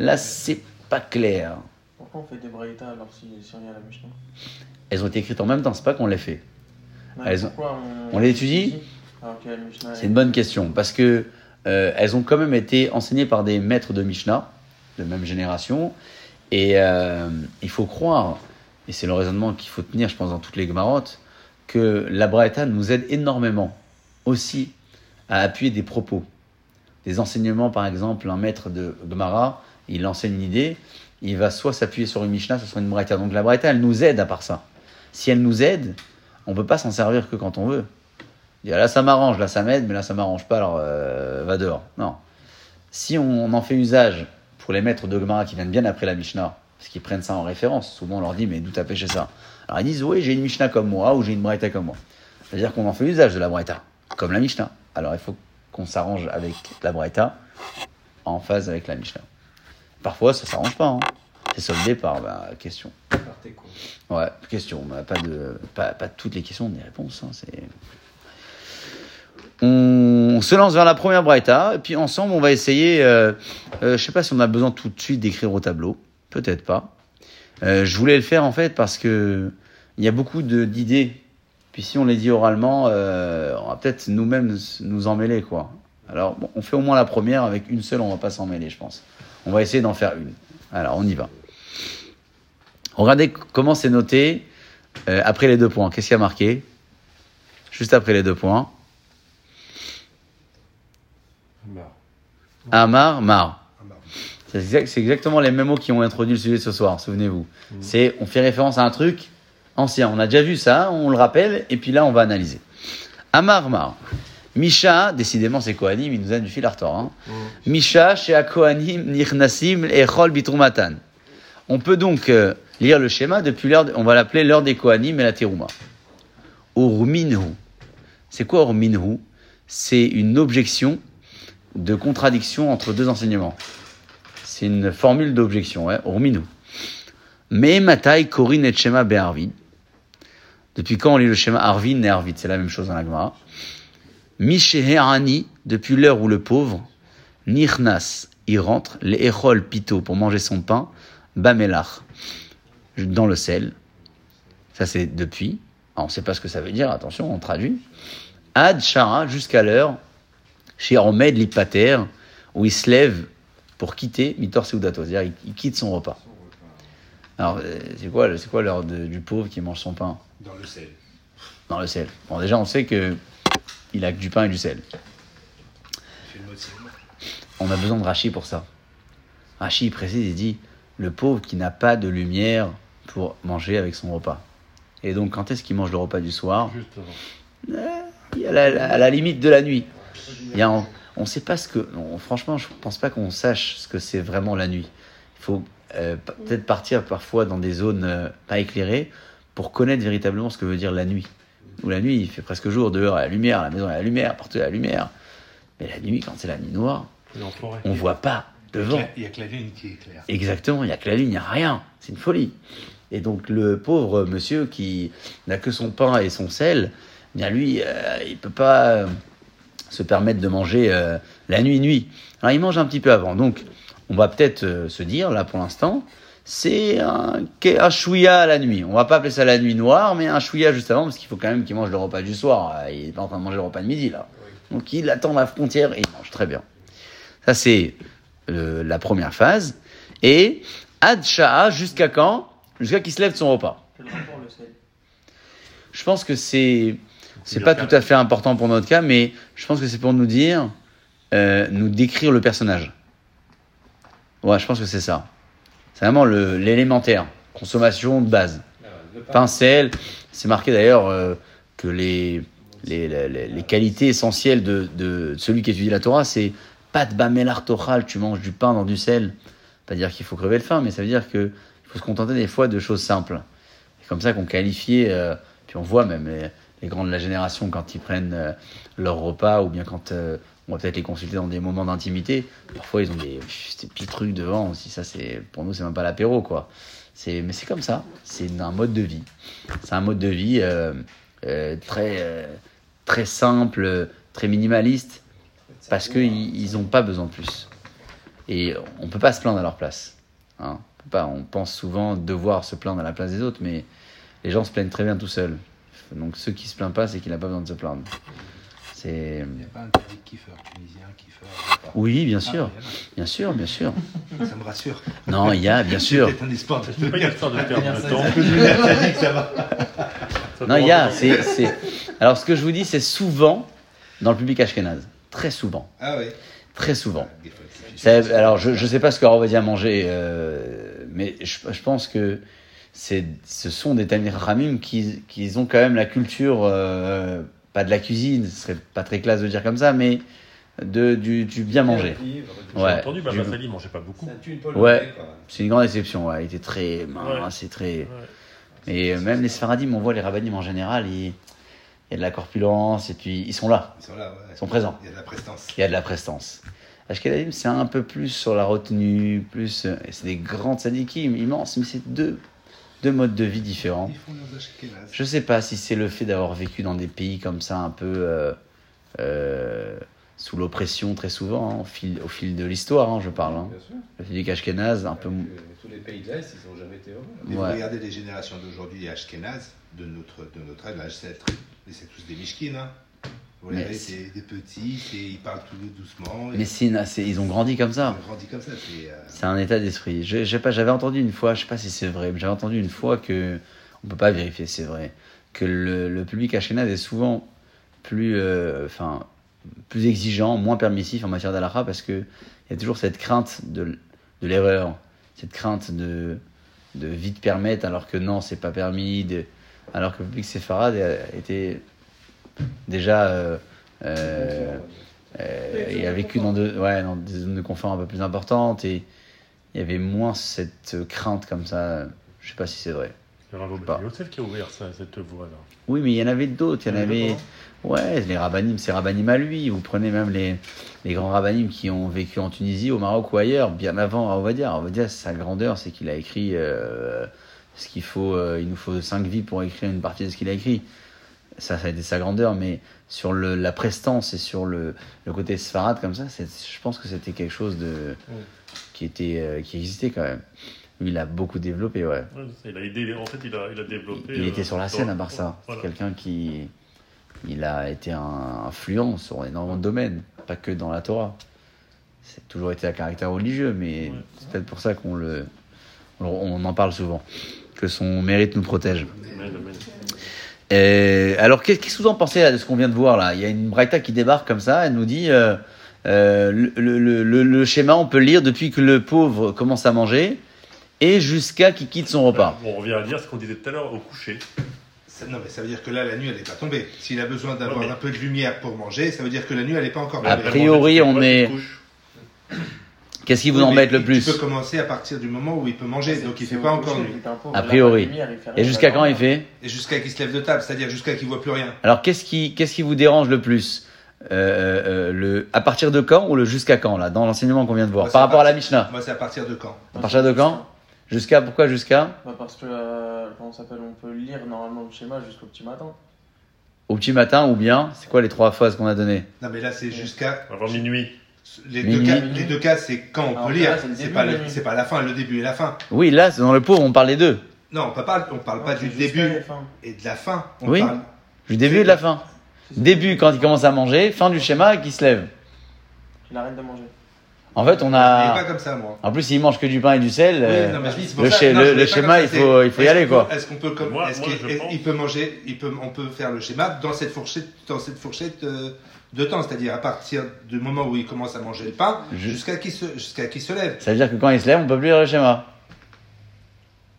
Speaker 1: là c'est pas clair.
Speaker 6: Pourquoi on fait des braïtas alors si, si on à la Mishnah?
Speaker 1: Elles ont été écrites en même temps, c'est pas qu'on les fait.
Speaker 6: Non,
Speaker 1: Elles ont-
Speaker 6: pourquoi
Speaker 1: on les étudie C'est une bonne question, parce que euh, elles ont quand même été enseignées par des maîtres de Mishnah, de même génération, et euh, il faut croire, et c'est le raisonnement qu'il faut tenir, je pense, dans toutes les Gemarotes, que la Braïta nous aide énormément aussi à appuyer des propos. Des enseignements, par exemple, un maître de Gemara, il enseigne une idée, il va soit s'appuyer sur une Mishnah, soit sur une Braïta. Donc la Braïta, elle nous aide à part ça. Si elle nous aide, on ne peut pas s'en servir que quand on veut. Dire, là ça m'arrange, là ça m'aide, mais là ça m'arrange pas, alors euh, va dehors. Non. Si on, on en fait usage pour les maîtres de Gemara qui viennent bien après la Mishnah, parce qu'ils prennent ça en référence, souvent on leur dit mais d'où t'as pêché ça? Alors ils disent oui j'ai une Mishnah comme moi ou j'ai une Braïta comme moi. C'est-à-dire qu'on en fait usage de la Braïta, comme la Mishnah. Alors il faut qu'on s'arrange avec la Braïta en phase avec la Mishnah. Parfois ça s'arrange pas, hein. c'est soldé par bah, question.
Speaker 4: Par tes comptes.
Speaker 1: Ouais, question. On n'a pas de, pas, pas toutes les questions, des réponses. hein, c'est... On se lance vers la première Braïta, et puis ensemble, on va essayer. Euh, euh, je sais pas si on a besoin tout de suite d'écrire au tableau. Peut-être pas. Euh, je voulais le faire en fait parce que il y a beaucoup d'idées. Puis si on les dit oralement, euh, on va peut-être nous-mêmes nous, emmêler, quoi. Alors, on fait au moins la première, avec une seule, on va pas s'en mêler, je pense. On va essayer d'en faire une. Alors, on y va. Regardez comment c'est noté euh, après les deux points. Qu'est-ce qu'il y a marqué? Juste après les deux points.
Speaker 2: Bah,
Speaker 1: Amar, mar. C'est exact- c'est exactement les mêmes mots qui ont introduit le sujet de ce soir, souvenez-vous. C'est, on fait référence à un truc ancien. On a déjà vu ça, on le rappelle, et puis là, on va analyser. Amar, mar. Misha, décidément, c'est Kohanim, il nous a du fil à retordre, hein. Misha, chez Kohanim, Nirnasim, et Chol Bitrumatan. On peut donc euh, lire le schéma depuis l'heure, de- on va l'appeler l'heure des Kohanim et la Terouma. Urminhu. C'est quoi Urminhu C'est une objection de contradiction entre deux enseignements. C'est une formule d'objection, ouais, Urminhu. Mais Matai, Korin et Shema Be'arvid. Depuis quand on lit le schéma Arvin et Arvid? C'est la même chose dans la Gemara. Misheherani, depuis l'heure où le pauvre, Nirnas, il rentre, les Echol Pito pour manger son pain, Bamelach, dans le sel. Ça c'est depuis. On ne sait pas ce que ça veut dire, attention, on traduit. Ad Shara, jusqu'à l'heure, chez Omed Lipater, où il se lève pour quitter Mitor Seudato, c'est-à-dire il, quitte son repas. Alors, euh, c'est quoi, c'est quoi l'heure du pauvre qui mange son pain?
Speaker 3: Dans le sel.
Speaker 1: dans le sel Bon, déjà, on sait que il a que du pain et du sel. On a besoin de Rachi pour ça. Rachi, il précise, il dit le pauvre qui n'a pas de lumière pour manger avec son repas. Et donc, quand est-ce qu'il mange le repas du soir?
Speaker 2: Juste avant.
Speaker 1: A la- la- à la limite de la nuit. Il y a un- on ne sait pas ce que. franchement, je ne pense pas qu'on sache ce que c'est vraiment la nuit. Il faut euh, p- peut-être partir parfois dans des zones euh, pas éclairées pour connaître véritablement ce que veut dire la nuit. Où la nuit, il fait presque jour, dehors, à la lumière, à la maison, à la lumière, partout à la lumière. Mais la nuit, quand c'est la nuit noire, on voit pas devant.
Speaker 3: Il n'y a que la lune qui est claire.
Speaker 1: Exactement, il n'y a que la lune, il n'y a rien. C'est une folie. Et donc le pauvre monsieur qui n'a que son pain et son sel, bien lui, euh, il peut pas euh, se permettre de manger euh, la nuit nuit. Alors il mange un petit peu avant. Donc on va peut-être euh, se dire, là pour l'instant, c'est un, un chouïa à la nuit. On va pas appeler ça la nuit noire, mais un chouïa juste avant, parce qu'il faut quand même qu'il mange le repas du soir. Euh, Il est pas en train de manger le repas de midi là. Donc il attend la frontière et il mange très bien. Ça c'est euh, la première phase. Et Ad Sha'a, jusqu'à quand? Jusqu'à qu'il se lève de son repas. Je pense que c'est c'est pas tout à fait important pour notre cas, mais je pense que c'est pour nous dire, euh, nous décrire le personnage. Ouais, je pense que c'est ça. C'est vraiment l'élémentaire, consommation de base. Pain, sel, c'est marqué d'ailleurs euh, que les, les, les, les qualités essentielles de, de celui qui étudie la Torah, c'est pas de bamelar tochal, tu manges du pain dans du sel. Pas dire qu'il faut crever le faim, mais ça veut dire que il faut se contenter des fois de choses simples. C'est comme ça qu'on qualifiait, euh, puis on voit même les, grands de la génération quand ils prennent euh, leur repas, ou bien quand euh, on va peut-être les consulter dans des moments d'intimité, parfois ils ont des, petits trucs devant aussi, ça c'est, pour nous c'est même pas l'apéro quoi. C'est, mais c'est comme ça, c'est un mode de vie. C'est un mode de vie euh, très, très simple, très minimaliste, parce qu'ils n'ont pas besoin de plus. Et on peut pas se plaindre à leur place. hein. On pense souvent devoir se plaindre à la place des autres, mais les gens se plaignent très bien tout seuls. Donc ceux qui se plaignent pas, c'est qu'il n'a pas besoin de se plaindre. C'est
Speaker 3: Il n'y a pas un Kiefer, tunisien, pas.
Speaker 1: oui, bien
Speaker 3: Ah,
Speaker 1: sûr,
Speaker 3: il y en
Speaker 1: bien sûr, bien sûr.
Speaker 3: Ça me rassure.
Speaker 1: Non, il y a bien sûr.
Speaker 3: C'est un espoir de
Speaker 2: pas histoire de perdre temps.
Speaker 3: Va.
Speaker 1: Non, il y a. C'est, c'est- Alors ce que je vous dis, c'est souvent dans le public ashkénaze. Très souvent,
Speaker 3: Ah oui.
Speaker 1: très souvent. Ça- alors, je ne sais pas ce qu'Arabadia a mangé, euh, mais je, je pense que c'est, ce sont des Tamir Ramim qui, qui ont quand même la culture, euh, pas de la cuisine, ce serait pas très classe de dire comme ça, mais de, du, du bien manger.
Speaker 2: J'ai
Speaker 1: Ouais.
Speaker 2: entendu,
Speaker 1: Du-
Speaker 2: Baba Sali mangeait pas beaucoup.
Speaker 1: Ouais. C'est une grande exception, ouais. il était très mince, c'est très. Et euh, même les Sfaradim, on voit les Rabbanim en général, ils- il y a de la corpulence, et puis ils sont là,
Speaker 3: Ils sont là, ouais.
Speaker 1: ils sont présents.
Speaker 3: Il y a de la prestance.
Speaker 1: il y a de la prestance. Ashkenazim, c'est un peu plus sur la retenue, plus. euh, et c'est des grands tzadikim immenses, mais c'est deux, deux modes de vie différents. Je sais pas si c'est le fait d'avoir vécu dans des pays comme ça, un peu euh, euh, sous l'oppression très souvent, hein, au, fil, au fil de l'histoire, hein, je parle. Hein.
Speaker 4: Bien sûr.
Speaker 1: Le public ashkénaze, un peu.
Speaker 4: Tous les pays de l'Est, ils n'ont jamais été heureux.
Speaker 1: Ouais.
Speaker 3: vous regardez les générations d'aujourd'hui ashkénazes, de notre, de notre âge, l'âge 7, mais c'est tous des michkines. Vous
Speaker 1: c'est-
Speaker 3: des petits, ils parlent tout doucement.
Speaker 1: Mais ils ont grandi comme ça.
Speaker 3: Ils ont grandi comme ça. C'est, euh,
Speaker 1: un état d'esprit. Je, je sais pas, j'avais entendu une fois, je sais pas si c'est vrai, mais j'avais entendu une fois que, on peut pas vérifier c'est vrai, que le, le public ashkénaze est souvent plus, euh, plus exigeant, moins permissif en matière d'alakha parce que il y a toujours cette crainte de, de l'erreur, cette crainte de, de vite permettre alors que non, c'est pas permis, de- alors que le public séfarade était déjà euh, euh, euh, et a vécu dans, de, ouais, dans des zones de confort un peu plus importantes et, il y avait moins cette euh, crainte comme ça. Je sais pas si c'est vrai.
Speaker 2: C'est. Yosef qui a ouvert ça, cette voie-là.
Speaker 1: Oui, mais il y en avait d'autres. Il y en
Speaker 2: avait.
Speaker 1: Ouais, les rabbinim, c'est rabbinim à lui. Vous prenez même les, les grands rabbinim qui ont vécu en Tunisie, au Maroc ou ailleurs, bien avant Ovadia. Ovadia, sa grandeur, c'est qu'il a écrit euh, ce qu'il faut. euh, il nous faut cinq vies pour écrire une partie de ce qu'il a écrit. Ça, ça a été sa grandeur, mais sur le, la prestance et sur le, le côté sfarad comme ça, je pense que c'était quelque chose de qui était euh, qui existait quand même. Lui, il a beaucoup développé, ouais.
Speaker 2: Ouais, il a aidé, en fait, il a, il a développé.
Speaker 1: Il
Speaker 2: euh,
Speaker 1: était sur la scène à part ça. C'est quelqu'un qui. Il a été un influent sur énormément de domaines, pas que dans la Torah. C'est toujours été à caractère religieux, mais
Speaker 2: Ouais.
Speaker 1: c'est peut-être pour ça qu'on le, on, on en parle souvent. Que son mérite nous protège.
Speaker 2: Amen, amen.
Speaker 1: Et alors, qu'est- qu'est-ce que vous en pensez là, de ce qu'on vient de voir là? Il y a une Braïta qui débarque comme ça, elle nous dit euh, euh, le, le- le- le schéma, on peut lire depuis que le pauvre commence à manger et jusqu'à qu'il quitte son repas.
Speaker 2: Bon, on revient à dire ce qu'on disait tout à l'heure au coucher.
Speaker 3: Ça- non, mais ça veut dire que là, la nuit, elle n'est pas tombée. S'il a besoin d'avoir
Speaker 2: Ouais, mais-
Speaker 3: un peu de lumière pour manger, ça veut dire que la nuit, elle n'est pas encore
Speaker 1: A
Speaker 3: tombée.
Speaker 1: priori,
Speaker 2: Tu
Speaker 1: on
Speaker 2: vois,
Speaker 1: Qu'est-ce qui vous
Speaker 3: Oui,
Speaker 1: embête le
Speaker 3: il-
Speaker 1: plus
Speaker 3: Tu peux commencer à partir du moment où il peut manger, donc il
Speaker 6: C'est
Speaker 3: fait pas encore
Speaker 6: il
Speaker 3: nuit.
Speaker 1: A
Speaker 6: il
Speaker 1: priori.
Speaker 6: lumière, il
Speaker 1: Et jusqu'à quand il fait
Speaker 3: Et jusqu'à qu'il se lève de table, c'est-à-dire jusqu'à qu'il voit plus rien.
Speaker 1: Alors, qu'est-ce qui, qu'est-ce qui vous dérange le plus Euh, euh, le, À partir de quand ou le jusqu'à quand, là, dans l'enseignement qu'on vient de voir
Speaker 3: Moi,
Speaker 1: Par rapport à la Mishnah?
Speaker 3: Moi, c'est à partir de quand?
Speaker 1: À partir de quand? Jusqu'à, pourquoi jusqu'à?
Speaker 6: Bah parce que, euh, comment ça s'appelle, on peut lire normalement le schéma jusqu'au petit matin.
Speaker 1: Au petit matin ou bien C'est quoi les trois phases qu'on a données
Speaker 3: Non, mais là, c'est jusqu'à.
Speaker 2: Avant minuit.
Speaker 3: Les deux, cas, les deux cas, c'est quand on
Speaker 6: Alors,
Speaker 3: peut lire.
Speaker 6: c'est
Speaker 3: pas, le- la fin, le début et la fin.
Speaker 1: Oui, là, c'est dans le pauvre, on parle des deux.
Speaker 3: Non, on ne parle, on parle pas du début et de la fin. On
Speaker 1: Oui.
Speaker 3: parle-
Speaker 1: Du début et de la fin. Début quand il commence à manger, fin du schéma qui se lève.
Speaker 6: Il arrête de manger.
Speaker 1: En fait, on
Speaker 3: l'ai pas
Speaker 1: a.
Speaker 3: comme ça, moi.
Speaker 1: En plus, il mange que du pain et du sel.
Speaker 3: Oui,
Speaker 1: euh,
Speaker 3: non, mais dis,
Speaker 1: le
Speaker 3: ça-
Speaker 1: schéma-
Speaker 3: non,
Speaker 1: le- le il faut-
Speaker 3: c'est-
Speaker 1: il faut y aller, quoi.
Speaker 3: Est-ce qu'on peut, comme,
Speaker 2: Moi- moi,
Speaker 3: il peut manger, il peut, on peut faire le schéma dans cette fourchette, dans cette fourchette euh, de temps, c'est-à-dire à partir du moment où il commence à manger le pain jusqu'à qu'il se, jusqu'à qu'il se lève.
Speaker 1: Ça veut dire que quand il se lève, on peut plus lire le schéma.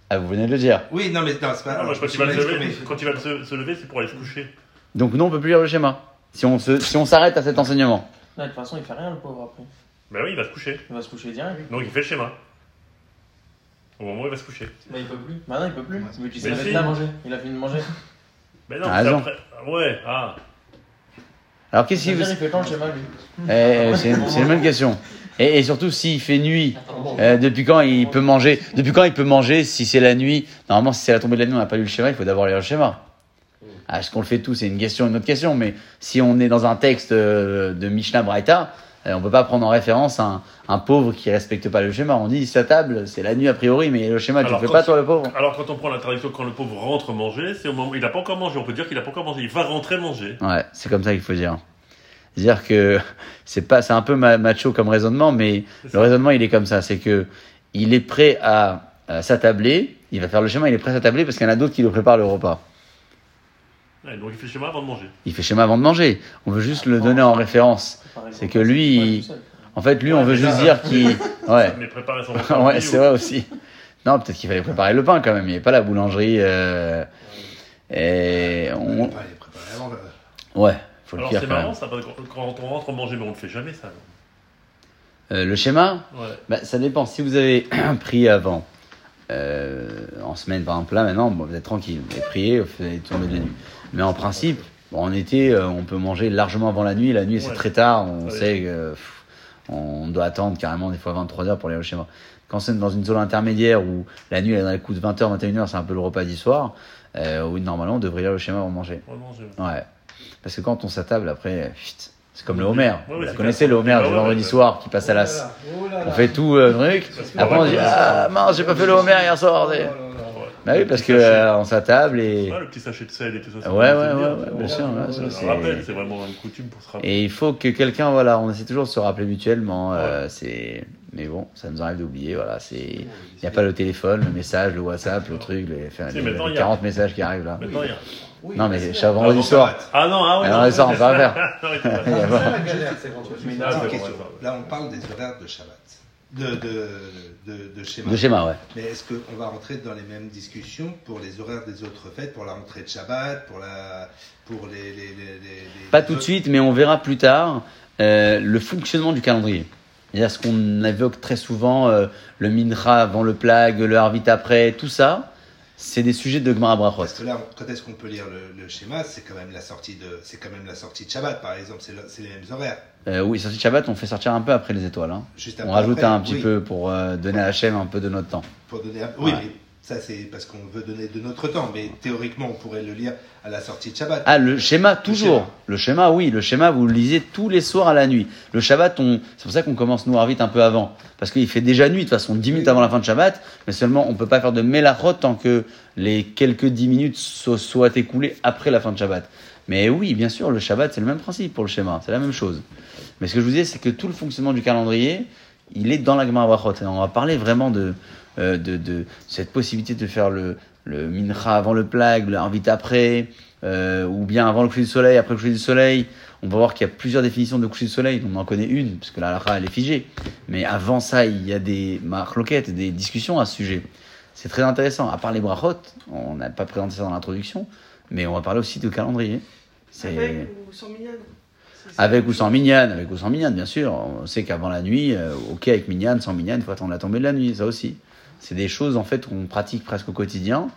Speaker 1: Ah, vous venez de le dire.
Speaker 3: Oui, non, mais non, c'est pas.
Speaker 2: Non, moi, je crois qu'il va lever. Quand il va se, se lever, c'est pour aller se coucher.
Speaker 1: Donc, nous, on peut plus lire le schéma. Si on se, si on s'arrête à cet enseignement.
Speaker 6: De toute façon, il fait rien, le pauvre, après.
Speaker 2: Ben oui, il va se coucher.
Speaker 6: Il va se coucher direct.
Speaker 2: Donc il fait le schéma. Au moment où il va se coucher.
Speaker 6: Bah, il peut plus. Bah, non, il peut plus.
Speaker 3: Ouais,
Speaker 6: Mais tu
Speaker 2: mais
Speaker 6: sais,
Speaker 2: si.
Speaker 6: il a mangé. Il a fini de manger.
Speaker 2: Ben non,
Speaker 1: Ah,
Speaker 2: c'est après. Ouais, ah.
Speaker 1: Alors, qu'est-ce qu'il
Speaker 6: fait quand lui
Speaker 1: Eh, eh, c'est une bonne question. Et, et surtout, s'il fait nuit, euh, depuis quand il peut manger Depuis quand il peut manger si c'est la nuit? Normalement, si c'est la tombée de la nuit, on n'a pas lu le schéma, il faut d'abord lire le schéma. Ah, Est-ce qu'on le fait tout C'est une question, une autre question. Mais si on est dans un texte euh, de Mishnah Braïta, euh, on peut pas prendre en référence un, un pauvre qui respecte pas le schéma. On dit sa table, c'est la nuit a priori, mais le schéma, tu le fais pas toi le pauvre.
Speaker 2: Alors quand on prend la traduction quand le pauvre rentre manger, c'est au moment où il n'a pas encore mangé. On peut dire qu'il n'a pas encore mangé. Il va rentrer manger.
Speaker 1: Ouais, c'est comme ça qu'il faut dire. C'est-à-dire que c'est pas, c'est un peu ma- macho comme raisonnement, mais le raisonnement il est comme ça, c'est que il est prêt à, à s'attabler, il va faire le schéma, il est prêt à s'attabler parce qu'il y en a d'autres qui lui préparent le repas.
Speaker 2: Ouais, donc il fait le schéma avant de manger.
Speaker 1: Il fait schéma avant de manger. On veut juste le donner en référence. C'est que lui, il-. En fait, lui, on veut juste
Speaker 2: là-
Speaker 1: dire qu'il, ouais,
Speaker 2: Mais préparer son repas.
Speaker 1: ouais, c'est
Speaker 2: ou-
Speaker 1: vrai aussi. Non, peut-être qu'il fallait préparer le pain quand même. Il n'y avait pas la boulangerie. euh, et
Speaker 3: On
Speaker 1: ouais, faut le
Speaker 2: Alors
Speaker 1: dire
Speaker 2: c'est marrant ça, parce que quand on rentre manger, mais on ne fait jamais ça.
Speaker 1: Euh, le schéma,
Speaker 2: Ouais.
Speaker 1: Bah, ça dépend. Si vous avez pris avant, euh, en semaine par exemple, là maintenant, bon, vous êtes tranquille. Vous avez prié, vous avez tombé de la nuit. Mais en principe, bon, en été, euh, on peut manger largement avant la nuit. La nuit, c'est
Speaker 2: Ouais.
Speaker 1: très tard. On
Speaker 2: Ouais.
Speaker 1: sait que pff, on doit attendre carrément des fois 23 heures pour lire le schéma. Quand c'est dans une zone intermédiaire où la nuit elle de 20h, 21h, c'est un peu le repas du soir, euh, où normalement on devrait lire le schéma avant de manger. Ouais. Parce que quand on s'attable, après, chut, c'est comme le Homer. Vous connaissez le Homer du vendredi soir qui passe à la.
Speaker 5: Oh.
Speaker 1: On fait tout euh, truc.
Speaker 2: Parce que-
Speaker 1: Après on dit ah mince j'ai pas fait le Homer hier soir.
Speaker 5: Oh là là.
Speaker 1: Bah oui parce
Speaker 2: sachet.
Speaker 1: euh, s'attable et
Speaker 2: Ouais, le petit sachet de sel et tout ça. ça
Speaker 1: Ouais,
Speaker 2: fait
Speaker 1: ouais,
Speaker 2: plaisir.
Speaker 1: ouais, ouais, bien sûr, ouais, ça,
Speaker 2: Ça
Speaker 1: c'est-
Speaker 2: rappelle, c'est vraiment une coutume pour se rappeler.
Speaker 1: et il faut que quelqu'un voilà on essaie toujours de se rappeler mutuellement. euh, c'est mais bon ça nous arrive d'oublier voilà c'est il y a pas le téléphone le message le WhatsApp le truc les, enfin, les-
Speaker 2: maintenant,
Speaker 1: les
Speaker 2: il y a-
Speaker 1: 40 messages qui arrivent là.
Speaker 2: Maintenant, il y a.
Speaker 5: Oui,
Speaker 1: Non
Speaker 5: mais c'est
Speaker 1: chaque
Speaker 5: bien.
Speaker 1: vendredi
Speaker 3: Avant
Speaker 1: soir.
Speaker 3: Shabbat.
Speaker 2: Ah non, ah ouais.
Speaker 1: Alors,
Speaker 2: non,
Speaker 1: ça, on va faire.
Speaker 5: C'est la galère, c'est.
Speaker 2: Ah, ouais,
Speaker 3: Là, on parle des horaires de Shabbat, de, de, de, de schéma.
Speaker 1: De schéma ouais.
Speaker 3: Mais est-ce qu'on va rentrer dans les mêmes discussions pour les horaires des autres fêtes, pour la rentrée de Shabbat, pour, la, pour les, les, les, les- les-
Speaker 1: Pas tout de suite mais on verra plus tard euh, le fonctionnement du calendrier. A ce qu'on évoque très souvent, euh, le mincha avant le plag, le harvit après, tout ça, c'est des sujets de Gemara Brachot.
Speaker 3: Parce que là, quand est-ce qu'on peut lire le, le schéma C'est quand même la sortie de, c'est quand même la sortie de Shabbat, par exemple. C'est, le- c'est les mêmes horaires.
Speaker 1: Euh, oui, sortie de Shabbat, on fait sortir un peu après les étoiles. hein.
Speaker 3: Juste
Speaker 1: On rajoute
Speaker 3: après,
Speaker 1: un petit
Speaker 3: oui,
Speaker 1: peu pour euh, donner à Hachem un peu de notre temps.
Speaker 3: Pour donner un- Oui,
Speaker 1: Ouais.
Speaker 3: mais ça c'est parce qu'on veut donner de notre temps. Mais théoriquement, on pourrait le lire à la sortie de Shabbat.
Speaker 1: Ah, le schéma, toujours.
Speaker 3: schéma.
Speaker 1: Le schéma, oui. Le schéma, vous le lisez tous les soirs à la nuit. Le Shabbat, on... c'est pour ça qu'on commence nous vite un peu avant. Parce qu'il fait déjà nuit, de toute façon, 10 minutes avant la fin de Shabbat. Mais seulement, on peut pas faire de mélachot tant que les quelques 10 minutes so- soient écoulées après la fin de Shabbat. Mais oui, bien sûr, le Shabbat, c'est le même principe pour le schéma. C'est la même chose. Mais ce que je vous disais, c'est que tout le fonctionnement du calendrier, il est dans la Gemara Brachot. Et on va parler vraiment de, de, de cette possibilité de faire le, le avant le plag, le invite après, euh, ou bien avant le coucher du soleil, après le coucher du soleil. On va voir qu'il y a plusieurs définitions de coucher du soleil. On en connaît une, parce que la halakha, elle est figée. Mais avant ça, il y a des marloquettes, des discussions à ce sujet. C'est très intéressant. À part les brachot, on n'a pas présenté ça dans l'introduction, mais on va parler aussi de calendrier. C'est.
Speaker 5: Avec ou sans mignonne,
Speaker 1: avec ou sans mignonne, bien sûr. On sait qu'avant la nuit, euh, ok avec mignonne, sans mignonne, il faut attendre la tombée de la nuit, ça aussi. C'est des choses en fait qu'on pratique presque au quotidien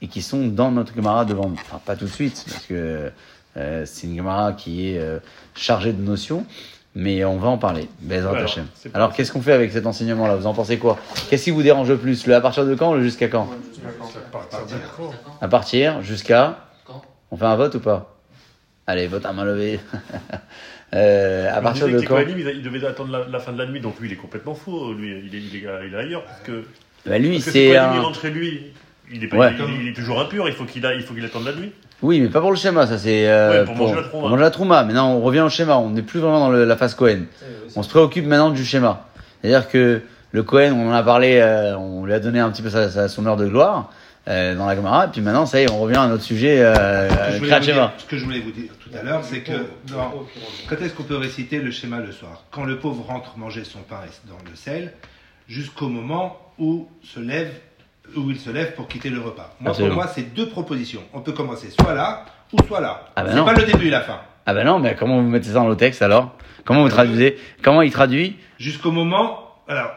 Speaker 1: et qui sont dans notre Gemara devant nous. Enfin, pas tout de suite, parce que euh, c'est une Gemara qui est euh, chargée de notions, mais on va en parler. Bezrat
Speaker 2: Alors,
Speaker 1: Alors, qu'est-ce qu'on fait avec cet enseignement-là? Vous en pensez quoi? Qu'est-ce qui vous dérange le plus? Le à partir de quand ou le jusqu'à quand? À partir jusqu'à. On fait un vote ou pas? Allez, vote à main levée. Euh, à
Speaker 2: On
Speaker 1: partir de
Speaker 2: que
Speaker 1: quand
Speaker 2: Kohanim, ils- ils devaient attendre la, la fin de la nuit, donc lui il est complètement faux, lui il est, il est, il est ailleurs, parce que,
Speaker 1: Bah, Lui, c'est
Speaker 2: il
Speaker 1: un.
Speaker 2: rentre chez lui, il est, pas,
Speaker 1: Ouais.
Speaker 2: il, il est toujours impur, il faut qu'il a- il faut qu'il attende la nuit.
Speaker 1: Oui, mais pas pour le schéma, ça c'est euh,
Speaker 2: Ouais, pour manger la trouma.
Speaker 1: pour manger la trouma. Mais non, on revient au schéma. On n'est plus vraiment dans le- la phase Cohen. On se préoccupe maintenant du schéma. C'est-à-dire que le Cohen, on en a parlé, euh, on lui a donné un petit peu sa, sa- son heure de gloire euh, dans la Gemara. Et puis maintenant, ça y est, on revient à notre sujet euh,
Speaker 3: Ce que je voulais
Speaker 1: Kriyat
Speaker 3: vous
Speaker 1: Shema.
Speaker 3: dire- ce que je voulais vous dire tout à l'heure, c'est que non, quand est-ce qu'on peut réciter le schéma le soir? Quand le pauvre rentre manger son pain dans le sel, jusqu'au moment où se lève, où il se lève pour quitter le repas. Moi,
Speaker 1: Absolument.
Speaker 3: pour moi, c'est deux propositions. On peut commencer soit là ou soit là.
Speaker 1: Ah ben
Speaker 3: c'est pas le début et la fin.
Speaker 1: Ah ben non, mais comment vous mettez ça dans le texte alors? Comment vous traduisez? Comment il traduit?
Speaker 3: Jusqu'au moment. Alors,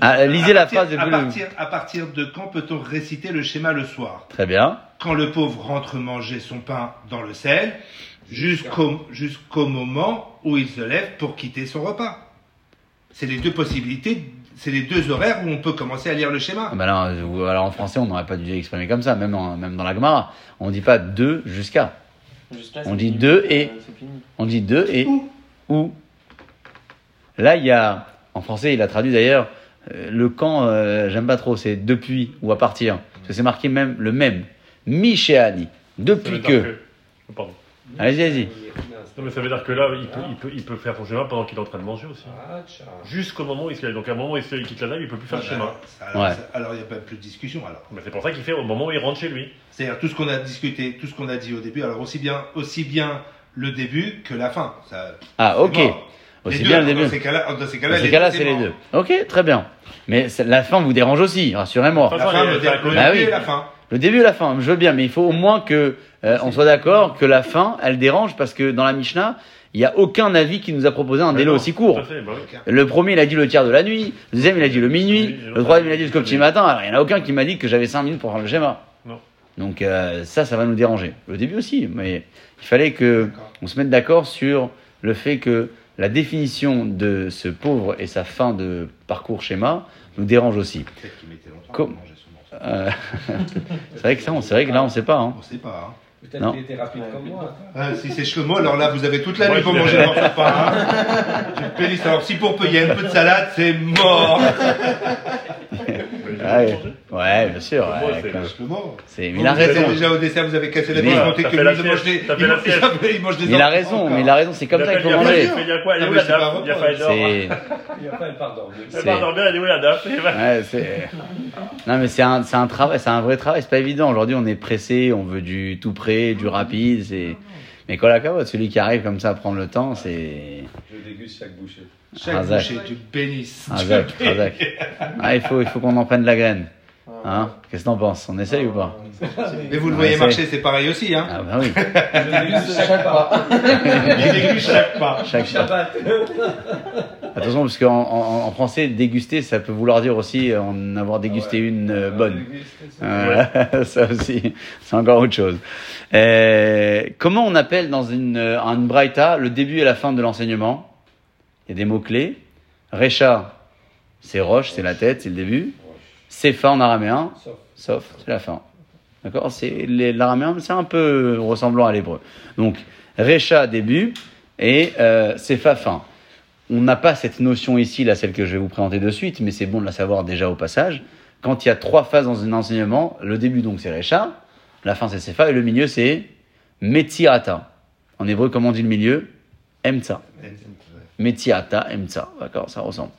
Speaker 1: ah, Lisez
Speaker 3: à
Speaker 1: la
Speaker 3: partir-
Speaker 1: phrase de
Speaker 3: à partir, à partir de quand peut-on réciter le schéma le soir?
Speaker 1: Très bien.
Speaker 3: Quand le pauvre rentre manger son pain dans le sel, jusqu'au jusqu'au moment où il se lève pour quitter son repas. C'est les deux possibilités, c'est les deux horaires où on peut commencer à lire le schéma.
Speaker 1: Ah ben non, euh, alors en français, on n'aurait pas dû l'exprimer comme ça, même dans, même dans la Gemara. On dit pas de jusqu'à. On dit
Speaker 6: fini.
Speaker 1: deux et-
Speaker 6: Euh, C'est fini.
Speaker 1: On dit de et
Speaker 3: Où
Speaker 1: ou. Là, il y a, en français, il a traduit d'ailleurs, euh, le quand, euh, j'aime pas trop, c'est depuis ou à partir. Parce que c'est marqué même le même. Michéani. Depuis que.
Speaker 2: dire Oh, Pardon.
Speaker 1: Allez-y, allez-y.
Speaker 2: Non, mais ça veut dire que là, il peut, il peut, il peut faire son schéma pendant qu'il est en train de manger aussi.
Speaker 4: Ah.
Speaker 2: Jusqu'au moment où il se lève. Donc à un moment où il, se- il quitte la table, il peut plus faire le schéma.
Speaker 3: alors,
Speaker 1: Ouais.
Speaker 3: ça- alors, il n'y a pas plus de discussion alors.
Speaker 2: Mais c'est pour ça qu'il fait au moment où il rentre chez lui.
Speaker 3: C'est-à-dire tout ce qu'on a discuté, tout ce qu'on a dit au début, alors aussi bien, aussi bien le début que la fin. Ça,
Speaker 1: Ah, ok.
Speaker 3: mort.
Speaker 1: Aussi
Speaker 3: Les
Speaker 1: bien
Speaker 3: deux,
Speaker 1: le début.
Speaker 3: Dans ces cas-là, ces
Speaker 1: c'est les deux. Ok, très bien. Mais la fin vous dérange aussi, rassurez-moi.
Speaker 3: La fin, le,
Speaker 1: Ah
Speaker 3: début
Speaker 1: oui.
Speaker 3: et la fin.
Speaker 1: Le début et la fin, je veux bien, mais il faut au moins que euh, on soit d'accord que la fin, elle dérange parce que dans la Mishnah, il n'y a aucun avis qui nous a proposé un délai
Speaker 2: non,
Speaker 1: aussi court.
Speaker 2: Fait, bah oui.
Speaker 1: Le premier, il a dit le tiers de la nuit. Le deuxième, il a dit le minuit.
Speaker 2: Oui,
Speaker 1: Le troisième, il a dit jusqu'au petit matin. Alors, il n'y en a aucun qui m'a dit que j'avais 5 minutes pour faire le schéma.
Speaker 2: Non.
Speaker 1: Donc, euh, ça, ça va nous déranger. Le début aussi, mais il fallait que on se mette d'accord sur le fait que la définition de ce pauvre et sa fin de parcours schéma nous dérange aussi. Euh, c'est vrai que ça, on- c'est vrai que là, on sait pas. Hein.
Speaker 3: On sait pas. Hein.
Speaker 4: Peut-être
Speaker 1: Non.
Speaker 4: qu'il était rapide comme moi.
Speaker 3: Ah, si c'est Shlomo, alors là, vous avez toute la
Speaker 2: Moi,
Speaker 3: nuit pour manger. Hein. Alors, si pour peu, il y a un peu de salade, c'est mort.
Speaker 2: J'ai
Speaker 1: Ouais, ouais, bien sûr. Ouais,
Speaker 2: c'est-
Speaker 1: mais
Speaker 3: Vous,
Speaker 1: il a
Speaker 3: vous
Speaker 1: raison.
Speaker 3: Déjà au dessert, vous avez cassé la
Speaker 1: Mais-
Speaker 3: montré que lui, il mange des, il mange- il mange des
Speaker 1: Mais il a raison, mais il a raison, c'est comme
Speaker 2: Il
Speaker 1: ça
Speaker 2: a
Speaker 1: qu'il faut
Speaker 2: fait-
Speaker 1: manger.
Speaker 2: Il a quoi Il est
Speaker 3: Ah,
Speaker 2: où
Speaker 3: mais
Speaker 2: la dame Il a
Speaker 3: reproche.
Speaker 2: failli dormir.
Speaker 1: C'est.
Speaker 4: Il a pas le pardon.
Speaker 2: Elle va dormir, elle est où la dame
Speaker 1: Ouais, c'est. Non, mais c'est un, c'est un travail, c'est un vrai travail. C'est pas évident. Aujourd'hui, on est pressé, on veut du tout près, du rapide. C'est. Mais cavote, celui qui arrive comme ça à prendre le temps, c'est.
Speaker 4: Je déguste chaque bouchée.
Speaker 3: Chaque
Speaker 1: Razak.
Speaker 3: bouchée, tu bénisses.
Speaker 1: Razak, Razak. Ah, il faut, il faut qu'on en prenne de la graine. Hein Qu'est-ce que t'en penses On essaye ou pas
Speaker 3: Mais vous le
Speaker 1: Ouais,
Speaker 3: voyez marcher, c'est pareil aussi, hein.
Speaker 1: Ah bah oui,
Speaker 6: Je sais pas.
Speaker 3: Il déguste chaque pas.
Speaker 1: chaque Attention, parce qu'en en, en français, déguster, ça peut vouloir dire aussi euh, en avoir dégusté une euh, bonne. Euh, ça aussi, c'est encore autre chose. Euh, comment on appelle dans une, euh, un braïta le début et la fin de l'enseignement? Il y a des mots-clés. Recha, c'est roche, c'est la tête, c'est le début. Sefa en araméen,
Speaker 4: Sauf.
Speaker 1: sauf, c'est la fin. D'accord? C'est l'araméen, c'est un peu ressemblant à l'hébreu. Donc, Recha, début, et euh, Sefa, fin. On n'a pas cette notion ici, là, celle que je vais vous présenter de suite, mais c'est bon de la savoir déjà au passage. Quand il y a trois phases dans un enseignement, le début donc c'est Recha, la fin c'est Sefa, et le milieu c'est Metzirata. En hébreu, comment on dit le milieu? Emtsa. Metzirata, Emtsa. D'accord, ça ressemble.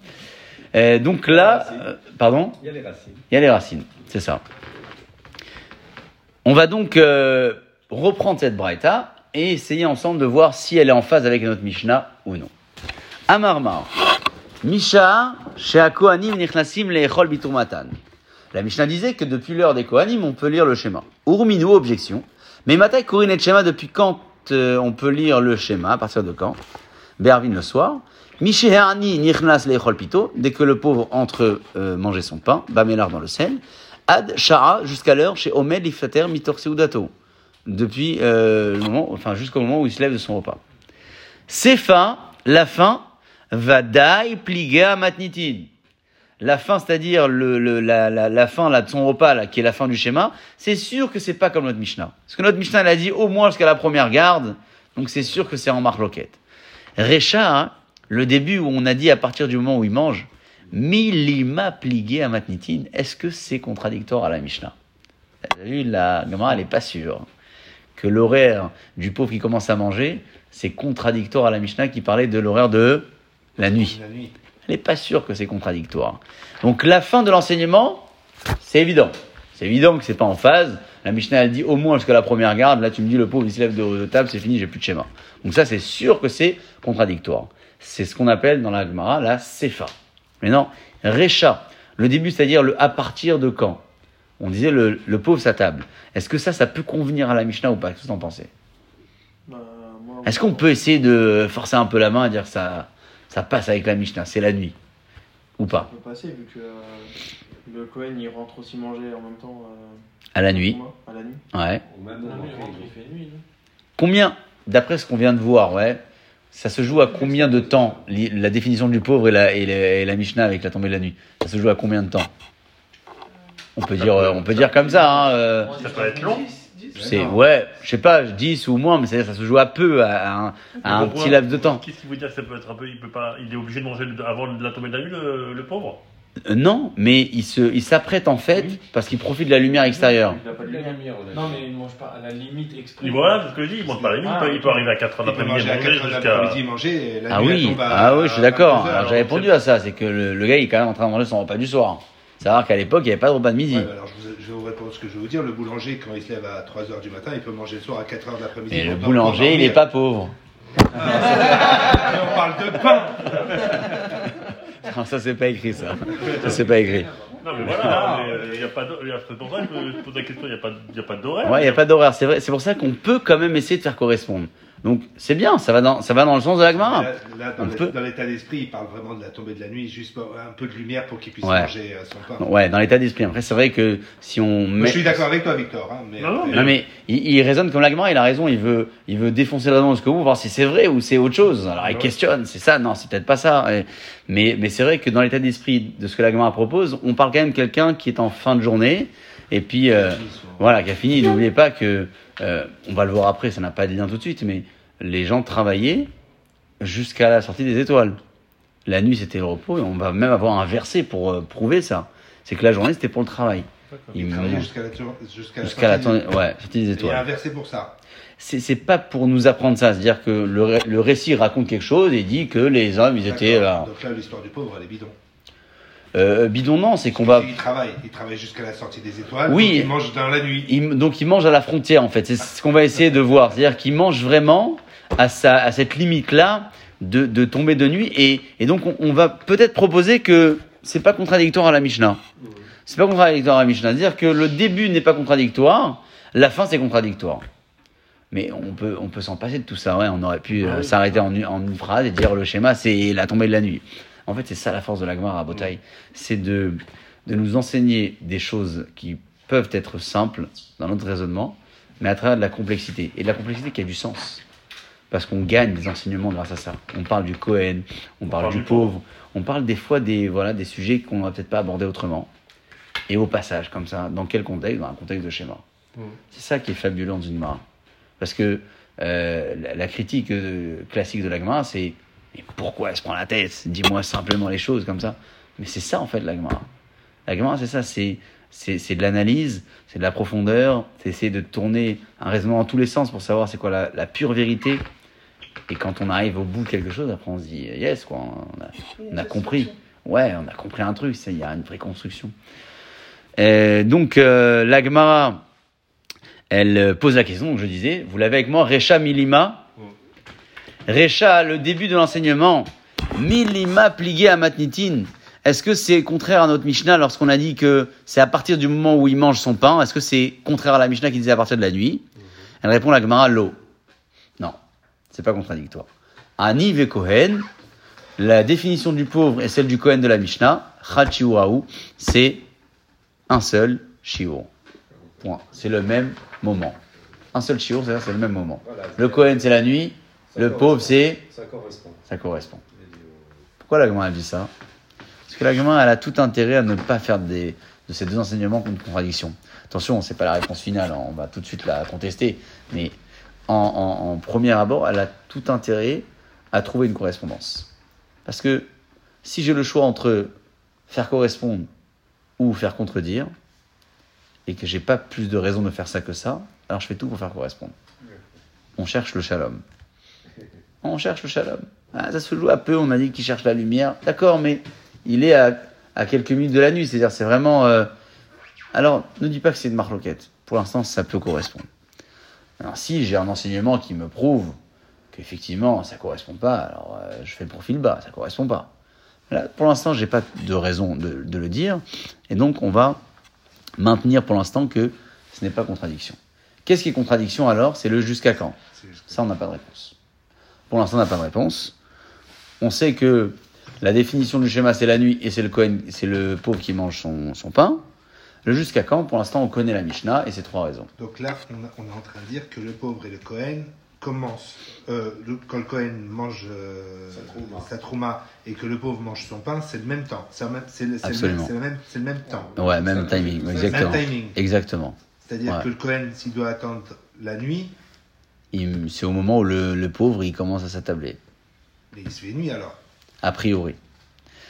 Speaker 1: Euh, donc là, euh, pardon
Speaker 4: Il y a les racines.
Speaker 1: il y a les racines, c'est ça. On va donc euh, reprendre cette braïta et essayer ensemble de voir si elle est en phase avec notre Mishnah ou non. Amarmar. Misha, chez Kohanim Nichlasim Leechol Biturmatan. La Mishnah disait que depuis l'heure des Kohanim, on peut lire le schéma. Urminou, objection. Mais Matai Korin et Shema, depuis quand on peut lire le schéma À partir de quand? Bervin le soir. Mishéhani Nichnas Leechol Pito, dès que le pauvre entre euh, manger son pain, Bamélar dans le sel. Ad Shara, jusqu'à l'heure, chez Omed Lifater Mitor Seudato. Depuis euh, le moment, enfin jusqu'au moment où il se lève de son repas. Sefa, la fin, va dai pliga matnitin. La fin, c'est-à-dire le, le- la, la, la fin de son repas, là, qui est la fin du schéma, c'est sûr que c'est pas comme notre Mishnah. Parce que notre Mishnah, elle a dit au moins jusqu'à la première garde, donc c'est sûr que c'est en marloquette. Recha, hein, le début où on a dit à partir du moment où il mange, milima plié à matnitin, est-ce que c'est contradictoire à la Mishnah? Vous avez vu, la Gemara, elle est pas sûre que l'horaire du pauvre qui commence à manger, c'est contradictoire à la Mishnah qui parlait de l'horaire de la nuit.
Speaker 3: La nuit.
Speaker 1: Elle n'est pas sûre que c'est contradictoire. Donc la fin de l'enseignement, c'est évident. C'est évident que c'est pas en phase. La Mishnah elle dit au moins jusqu'à la première garde. Là, tu me dis le pauvre il se lève de, de table, c'est fini, j'ai plus de schéma. Donc ça, c'est sûr que c'est contradictoire. C'est ce qu'on appelle dans la Gemara la Sefa. Maintenant, Recha, le début, c'est-à-dire le à partir de quand On disait le, le pauvre sa table. Est-ce que ça, ça peut convenir à la Mishnah ou pas Qu'est-ce que vous en pensez
Speaker 6: Bah, moi,
Speaker 1: Est-ce qu'on peut essayer de forcer un peu la main et dire que ça, ça passe avec la Mishnah C'est la nuit. Ou
Speaker 6: Ça
Speaker 1: pas
Speaker 6: peut passer vu que euh, le Cohen il rentre aussi manger en même temps. euh,
Speaker 1: À la nuit.
Speaker 6: À la nuit.
Speaker 1: Ouais.
Speaker 4: Ou même
Speaker 6: Non,
Speaker 4: dans
Speaker 6: mais il rentre,
Speaker 4: le
Speaker 6: il fait nuit. non
Speaker 1: Combien, d'après ce qu'on vient de voir, ouais, ça se joue à combien de temps La définition du pauvre et la, et la, et la Mishnah avec la tombée de la nuit, ça se joue à combien de temps? On peut dire, euh, on peut dire comme ça. Hein, euh,
Speaker 2: Ça peut être long.
Speaker 1: c'est ouais, je sais pas, 10 ou moins, mais c'est- ça se joue à peu, à, un- à petit laps de temps.
Speaker 2: Qu'est-ce qui veut dire que ça peut être un peu. Il, peut pas, il est obligé de manger avant la tombée de la nuit, le, le pauvre?
Speaker 1: Euh, non, mais il se, il s'apprête en fait
Speaker 6: Oui.
Speaker 1: parce qu'il profite de la lumière extérieure.
Speaker 6: Il a pas de
Speaker 4: La
Speaker 6: lumière.
Speaker 7: Non, mais il mange pas à la limite exprès.
Speaker 2: Il voilà, c'est ce que je dis, il mange pas la nuit, il, peut, il peut arriver à 4 heures
Speaker 3: Il peut
Speaker 2: d'après-midi
Speaker 3: manger
Speaker 2: et
Speaker 3: à
Speaker 2: manger
Speaker 3: 4
Speaker 2: jusqu'à.
Speaker 3: d'après-midi, manger. et la
Speaker 1: Ah oui,
Speaker 3: tombe à-
Speaker 1: ah oui, je suis
Speaker 3: à
Speaker 1: d'accord.
Speaker 3: 22 heures,
Speaker 1: Alors j'avais
Speaker 3: donc
Speaker 1: répondu à ça, c'est que le, le gars il est quand même en train de manger son repas du soir. Savoir qu'à l'époque il n'y avait pas de repas de midi.
Speaker 3: Ouais, alors je, vous, je vais vous répondre ce que je vais vous dire. Le boulanger, quand il se lève à 3h du matin, il peut manger le soir à 4h de l'après-midi.
Speaker 1: Et le boulanger, il n'est pas pauvre.
Speaker 3: Et on parle de pain
Speaker 1: Non, ça c'est pas écrit ça. Ça c'est pas écrit.
Speaker 2: Non, mais voilà, mais, euh, il y a pas a- c'est pour ça que je pose la question, il n'y a pas, d'horaire.
Speaker 1: Ouais, il n'y a pas d'horaire, c'est vrai. C'est pour ça qu'on peut quand même essayer de faire correspondre. Donc c'est bien, ça va dans, ça va dans le sens de la Gemara.
Speaker 3: Là, là, dans
Speaker 1: peut.
Speaker 3: l'état d'esprit, il parle vraiment de la tombée de la nuit, juste pour un peu de lumière pour qu'il puisse
Speaker 1: Ouais.
Speaker 3: manger euh, son pain.
Speaker 1: Ouais, dans l'état d'esprit. Après, c'est vrai que si on met.
Speaker 3: je suis d'accord avec toi, Victor. Hein, mais
Speaker 2: Non, non,
Speaker 1: Non mais il, il raisonne comme la Gemara, il a raison, il veut, il veut défoncer le raison jusqu'au bout, voir si c'est vrai ou c'est autre chose. Alors il questionne, c'est ça, non, c'est peut-être pas ça. Et- mais mais c'est vrai que dans l'état d'esprit de ce que la Gemara propose, on parle quand même de quelqu'un qui est en fin de journée et puis euh, voilà, qui a fini. N'oubliez pas que euh, on va le voir après, ça n'a pas de lien tout de suite, mais les gens travaillaient jusqu'à la sortie des étoiles. La nuit c'était le repos et on va même avoir un verset pour euh, prouver ça. C'est que la journée c'était pour le travail.
Speaker 3: Il
Speaker 1: me-
Speaker 3: jusqu'à la, sortie
Speaker 1: tournée- ouais, sortie des
Speaker 3: des- Il y
Speaker 1: étoiles
Speaker 3: a un verset pour ça.
Speaker 1: c'est pas pour nous apprendre ça, c'est-à-dire que le, ré- le récit raconte quelque chose et dit que les hommes ils étaient là.
Speaker 3: Donc là, l'histoire du pauvre, elle est bidon.
Speaker 1: Euh, bidon non, c'est qu'on va
Speaker 3: Il travaille, il travaille jusqu'à la sortie des étoiles.
Speaker 1: Oui.
Speaker 3: donc il mange dans la nuit.
Speaker 1: il- donc ils mangent à la frontière en fait, c'est ce qu'on va essayer de voir, c'est-à-dire qu'ils mangent vraiment à sa à cette limite là de, de tomber de nuit et, et donc on, on va peut-être proposer que c'est pas contradictoire à la Mishnah. C'est pas contradictoire à Mishnah. C'est-à-dire que le début n'est pas contradictoire, la fin c'est contradictoire. Mais on peut, on peut s'en passer de tout ça. Ouais, on aurait pu euh,
Speaker 6: Ah oui.
Speaker 1: s'arrêter en, une- en une phrase et dire le schéma c'est la tombée de la nuit. En fait, c'est ça la force de la Gemara à Botaï. C'est de, de nous enseigner des choses qui peuvent être simples dans notre raisonnement, mais à travers de la complexité. Et de la complexité qui a du sens. Parce qu'on gagne des enseignements grâce à ça. On parle du Cohen, on, parle, du, pauvre, on parle des fois des, voilà, des sujets qu'on n'aurait peut-être pas abordés autrement. Et au passage, comme ça, dans quel contexte? Dans un contexte de schéma. C'est ça qui est fabuleux dans une Gemara. Parce que euh, la, la critique euh, classique de la Gemara, c'est mais pourquoi elle se prend la tête? Dis-moi simplement les choses comme ça. Mais c'est ça en fait la Gemara. La Gemara, c'est ça, c'est c'est c'est de l'analyse, c'est de la profondeur, c'est essayer de tourner un raisonnement dans tous les sens pour savoir c'est quoi la, la pure vérité. Et quand on arrive au bout de quelque chose, après on se dit yes quoi, on a, on a compris. Ouais, on a compris un truc, il y a une vraie construction. Euh, donc, euh, la Gemara, elle euh, pose la question, donc je disais, vous l'avez avec moi, Recha Milima. Recha, le début de l'enseignement, Milima plié à Matnitin. Est-ce que c'est contraire à notre Mishnah lorsqu'on a dit que c'est à partir du moment où il mange son pain Est-ce que c'est contraire à la Mishnah qui disait à partir de la nuit? Elle répond la Gemara, l'eau. Non, c'est pas contradictoire. Ani ve Kohen, la définition du pauvre et celle du Kohen de la Mishnah, Chachiwahu, c'est un seul shiur. Point. C'est le même moment. Un seul shiur, c'est-à-dire c'est le même moment. Le Kohen, c'est la nuit. Le pauvre, c'est.
Speaker 4: Ça correspond.
Speaker 1: Ça correspond. Pourquoi la Gemara a dit ça? Parce que la Gemara, elle a tout intérêt à ne pas faire des, de ces deux enseignements une contradiction. Attention, c'est pas la réponse finale, hein, on va tout de suite la contester. Mais en, en- en premier abord, elle a tout intérêt à trouver une correspondance. Parce que si j'ai le choix entre faire correspondre ou faire contredire, et que j'ai pas plus de raison de faire ça que ça, alors je fais tout pour faire correspondre. On cherche le shalom. On cherche le shalom. Ah, ça se joue à peu, on a dit qu'il cherche la lumière. D'accord, mais il est à, à quelques minutes de la nuit, c'est-à-dire c'est vraiment... euh, Alors, ne dis pas que c'est une marloquette. Pour l'instant, ça peut correspondre. Alors, si j'ai un enseignement qui me prouve qu'effectivement, ça correspond pas, alors euh, je fais le profil bas, ça correspond pas. Là, pour l'instant, j'ai pas de raison de, de le dire, et donc on va maintenir pour l'instant que ce n'est pas contradiction. Qu'est-ce qui est contradiction alors? C'est le jusqu'à quand? Ça, on n'a pas de réponse. Pour l'instant, on n'a pas de réponse. On sait que la définition du schéma, c'est la nuit et c'est le, Kohen- c'est le pauvre qui mange son, son pain. Le jusqu'à quand? Pour l'instant, on connaît la Mishnah et c'est trois raisons.
Speaker 3: Donc là, on, a- on est en train de dire que le pauvre et le Cohen commencent. euh, le- quand le Cohen mange euh,
Speaker 4: Sa trouma.
Speaker 3: et que le pauvre mange son pain, c'est le même temps. C'est le même, c'est le, le même, c'est le même, c'est le même temps.
Speaker 1: Ouais, même timing, exactement.
Speaker 3: Même timing.
Speaker 1: Exactement.
Speaker 3: C'est-à-dire
Speaker 1: Ouais.
Speaker 3: que le Cohen, s'il doit attendre la nuit,
Speaker 1: C'est au moment où le, le pauvre, il commence à s'attabler.
Speaker 3: mais il se fait nuit alors?
Speaker 1: a priori.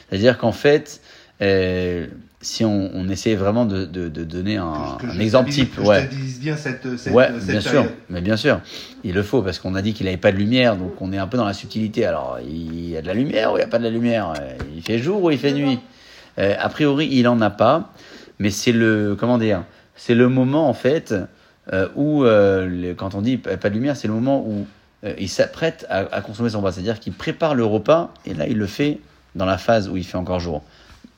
Speaker 1: C'est-à-dire qu'en fait, euh, si on, on essaie vraiment de, de- de donner un,
Speaker 3: Que je
Speaker 1: un exemple type,
Speaker 3: que
Speaker 1: ouais,
Speaker 3: bien cette, cette,
Speaker 1: ouais,
Speaker 3: cette
Speaker 1: bien sûr, mais bien sûr, il le faut parce qu'on a dit qu'il n'avait pas de lumière, donc on est un peu dans la subtilité. Alors, il y a de la lumière ou il n'y a pas de la lumière? Il fait jour ou il fait nuit? Euh, A priori, il en a pas, mais c'est le, comment dire, c'est le moment en fait euh, où, euh, le- quand on dit pas de lumière, c'est le moment où euh, il s'apprête à, à consommer son repas, c'est-à-dire qu'il prépare le repas et là il le fait dans la phase où il fait encore jour.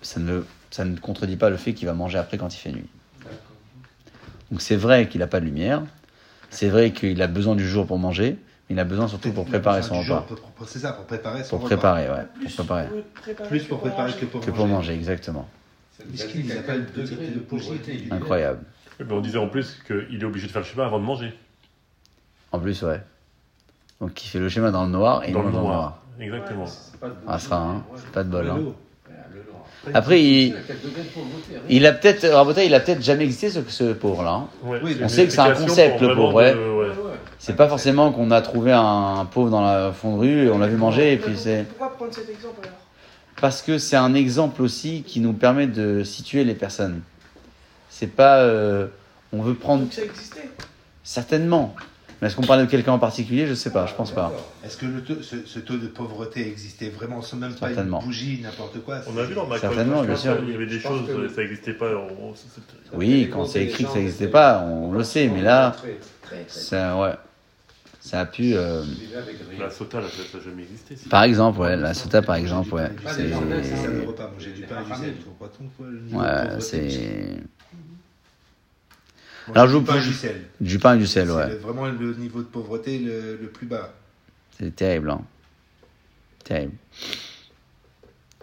Speaker 1: Ça ne, ça ne contredit pas le fait qu'il va manger après quand il fait nuit. Donc c'est vrai qu'il n'a pas de lumière, c'est vrai qu'il a besoin du jour pour manger, mais il a besoin surtout pour préparer son repas.
Speaker 3: C'est ça, pour préparer son
Speaker 1: Pour
Speaker 3: repas.
Speaker 1: préparer, ouais.
Speaker 5: Plus
Speaker 1: Pour préparer.
Speaker 5: préparer
Speaker 3: Plus pour préparer que pour
Speaker 1: Que pour manger, exactement.
Speaker 3: Miskin, il a pas le degré de pauvreté.
Speaker 1: Incroyable.
Speaker 2: Oui, mais on disait en plus qu'il est obligé de faire le schéma avant de manger.
Speaker 1: En plus, ouais. Donc il fait le schéma dans le noir et il
Speaker 2: dans le noir. Exactement.
Speaker 1: Ah, ça, hein. C'est pas de bol, hein. Après, il,
Speaker 4: pauvreté, hein.
Speaker 1: il a peut-être, il a peut-être jamais existé ce, ce pauvre-là. hein.
Speaker 2: Ouais,
Speaker 3: on
Speaker 1: sait que c'est un concept, le pauvre, ouais.
Speaker 2: ouais.
Speaker 1: C'est pas forcément qu'on a trouvé un pauvre dans la fond de rue et on l'a vu manger et puis c'est.
Speaker 5: Pourquoi prendre cet exemple alors?
Speaker 1: Parce que c'est un exemple aussi qui nous permet de situer les personnes. C'est pas. euh, on veut prendre.
Speaker 5: Donc ça existait.
Speaker 1: Certainement. Mais est-ce qu'on parle de quelqu'un en particulier? Je sais pas, je pense pas.
Speaker 3: Est-ce que le taux- ce, ce taux de pauvreté existait vraiment? Sans même pas une bougie, n'importe quoi
Speaker 2: On a vu dans ma
Speaker 1: Certainement, bien sûr.
Speaker 2: il y avait des choses,
Speaker 4: que-
Speaker 2: ça n'existait pas. on-
Speaker 1: Oui, quand c'est écrit que ça n'existait pas, on le sait, mais là,
Speaker 4: Très, très, très,
Speaker 1: ça, ouais. ça a pu. euh.
Speaker 2: La sota, là, ça n'a jamais existé. si.
Speaker 1: par exemple, ouais, la sota, par exemple, ouais. C'est- Ouais, c'est. Alors,
Speaker 3: du
Speaker 1: je-
Speaker 3: pain et
Speaker 1: je-
Speaker 3: du sel.
Speaker 1: Du pain et du sel, ouais.
Speaker 3: vraiment le niveau de pauvreté le, le plus bas.
Speaker 1: C'est terrible, hein. Terrible.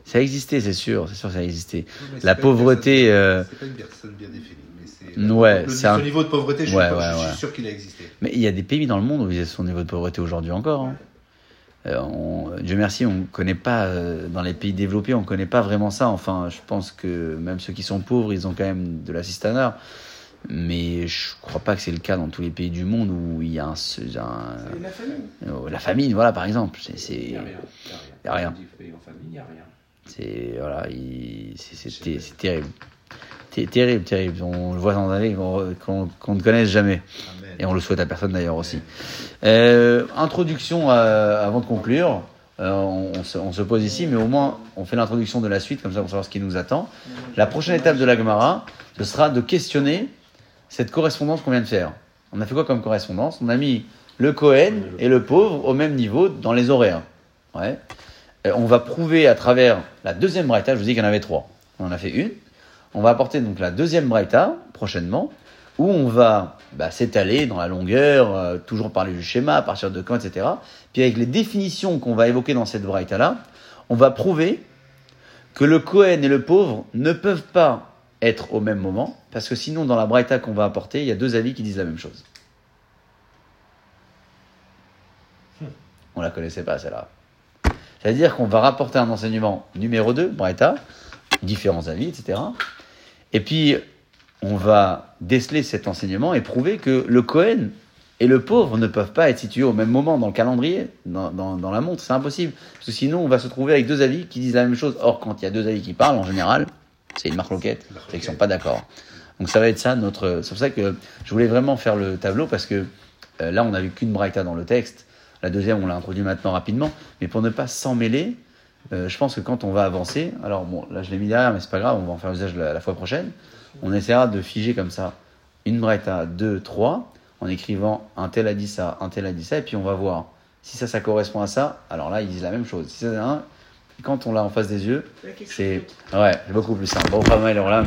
Speaker 1: Ça existait, c'est sûr, c'est sûr, ça existait.
Speaker 3: C'est
Speaker 1: La pauvreté, euh,
Speaker 3: C'est pas une personne bien définie. Mais c'est
Speaker 1: Ouais,
Speaker 3: le,
Speaker 1: c'est un-
Speaker 3: niveau de pauvreté, je,
Speaker 1: Ouais,
Speaker 3: suis, pas-
Speaker 1: ouais,
Speaker 3: je suis
Speaker 1: ouais.
Speaker 3: sûr qu'il a existé.
Speaker 1: Mais il y a des pays dans le monde où ils ont son niveau de pauvreté aujourd'hui encore. hein. Euh, on- Dieu merci, on ne connaît pas, euh, dans les pays développés, on ne connaît pas vraiment ça. Enfin, je pense que même ceux qui sont pauvres, ils ont quand même de l'assistanat. Mais je crois pas que c'est le cas dans tous les pays du monde où il y a un, un-
Speaker 5: la famille.
Speaker 1: euh, la famine, voilà, par exemple. C'est,
Speaker 4: Il
Speaker 1: c'est,
Speaker 4: n'y a rien.
Speaker 1: Y a.
Speaker 4: On il n'y a rien.
Speaker 1: c'est- voilà, il- c'est, c'est ter- c'est terrible. Terrible, terrible. On le voit dans un livre qu'on, ne connaisse jamais.
Speaker 3: Amen.
Speaker 1: Et on le souhaite à personne d'ailleurs aussi. Euh, introduction euh, avant de conclure. Euh, on, on se, on se pose ici, mais au moins on fait l'introduction de la suite, comme ça pour savoir ce qui nous attend. La prochaine étape de la Gemara, ce sera de questionner cette correspondance qu'on vient de faire. On a fait quoi comme correspondance? On a mis le Cohen et le pauvre au même niveau dans les horaires. Ouais. Euh, on va prouver à travers la deuxième braïta, je vous dis qu'il y en avait trois. On en a fait une. On va apporter donc la deuxième braïta prochainement, où on va bah, s'étaler dans la longueur, euh, toujours parler du schéma, à partir de quand, etc. Puis avec les définitions qu'on va évoquer dans cette braïta-là, on va prouver que le Cohen et le pauvre ne peuvent pas être au même moment, parce que sinon, dans la braïta qu'on va apporter, il y a deux avis qui disent la même chose. On la connaissait pas, celle-là. C'est-à-dire qu'on va rapporter un enseignement numéro 2, braïta, différents avis, etc. Et puis, on va déceler cet enseignement et prouver que le Cohen et le pauvre ne peuvent pas être situés au même moment dans le calendrier, dans, dans- dans la montre. C'est impossible. Parce que sinon, on va se trouver avec deux avis qui disent la même chose. Or, quand il y a deux avis qui parlent, en général, c'est une marque loquette. C'est qu'ils ne sont pas d'accord. Donc, ça va être ça notre. C'est pour ça que je voulais vraiment faire le tableau parce que euh, là, on n'a vu qu'une braïta dans le texte. La deuxième, on l'a introduit maintenant rapidement. Mais pour ne pas s'en mêler, euh, je pense que quand on va avancer, alors bon, là je l'ai mis derrière, mais c'est pas grave, on va en faire usage la, la fois prochaine. On essaiera de figer comme ça une braïta, deux, trois, en écrivant un tel a dit ça, un tel a dit ça, et puis on va voir si ça, ça correspond à ça. Alors là, ils disent la même chose. Si un, quand on l'a en face des yeux, c'est ouais, beaucoup plus simple. Bon, pas mal, alors là,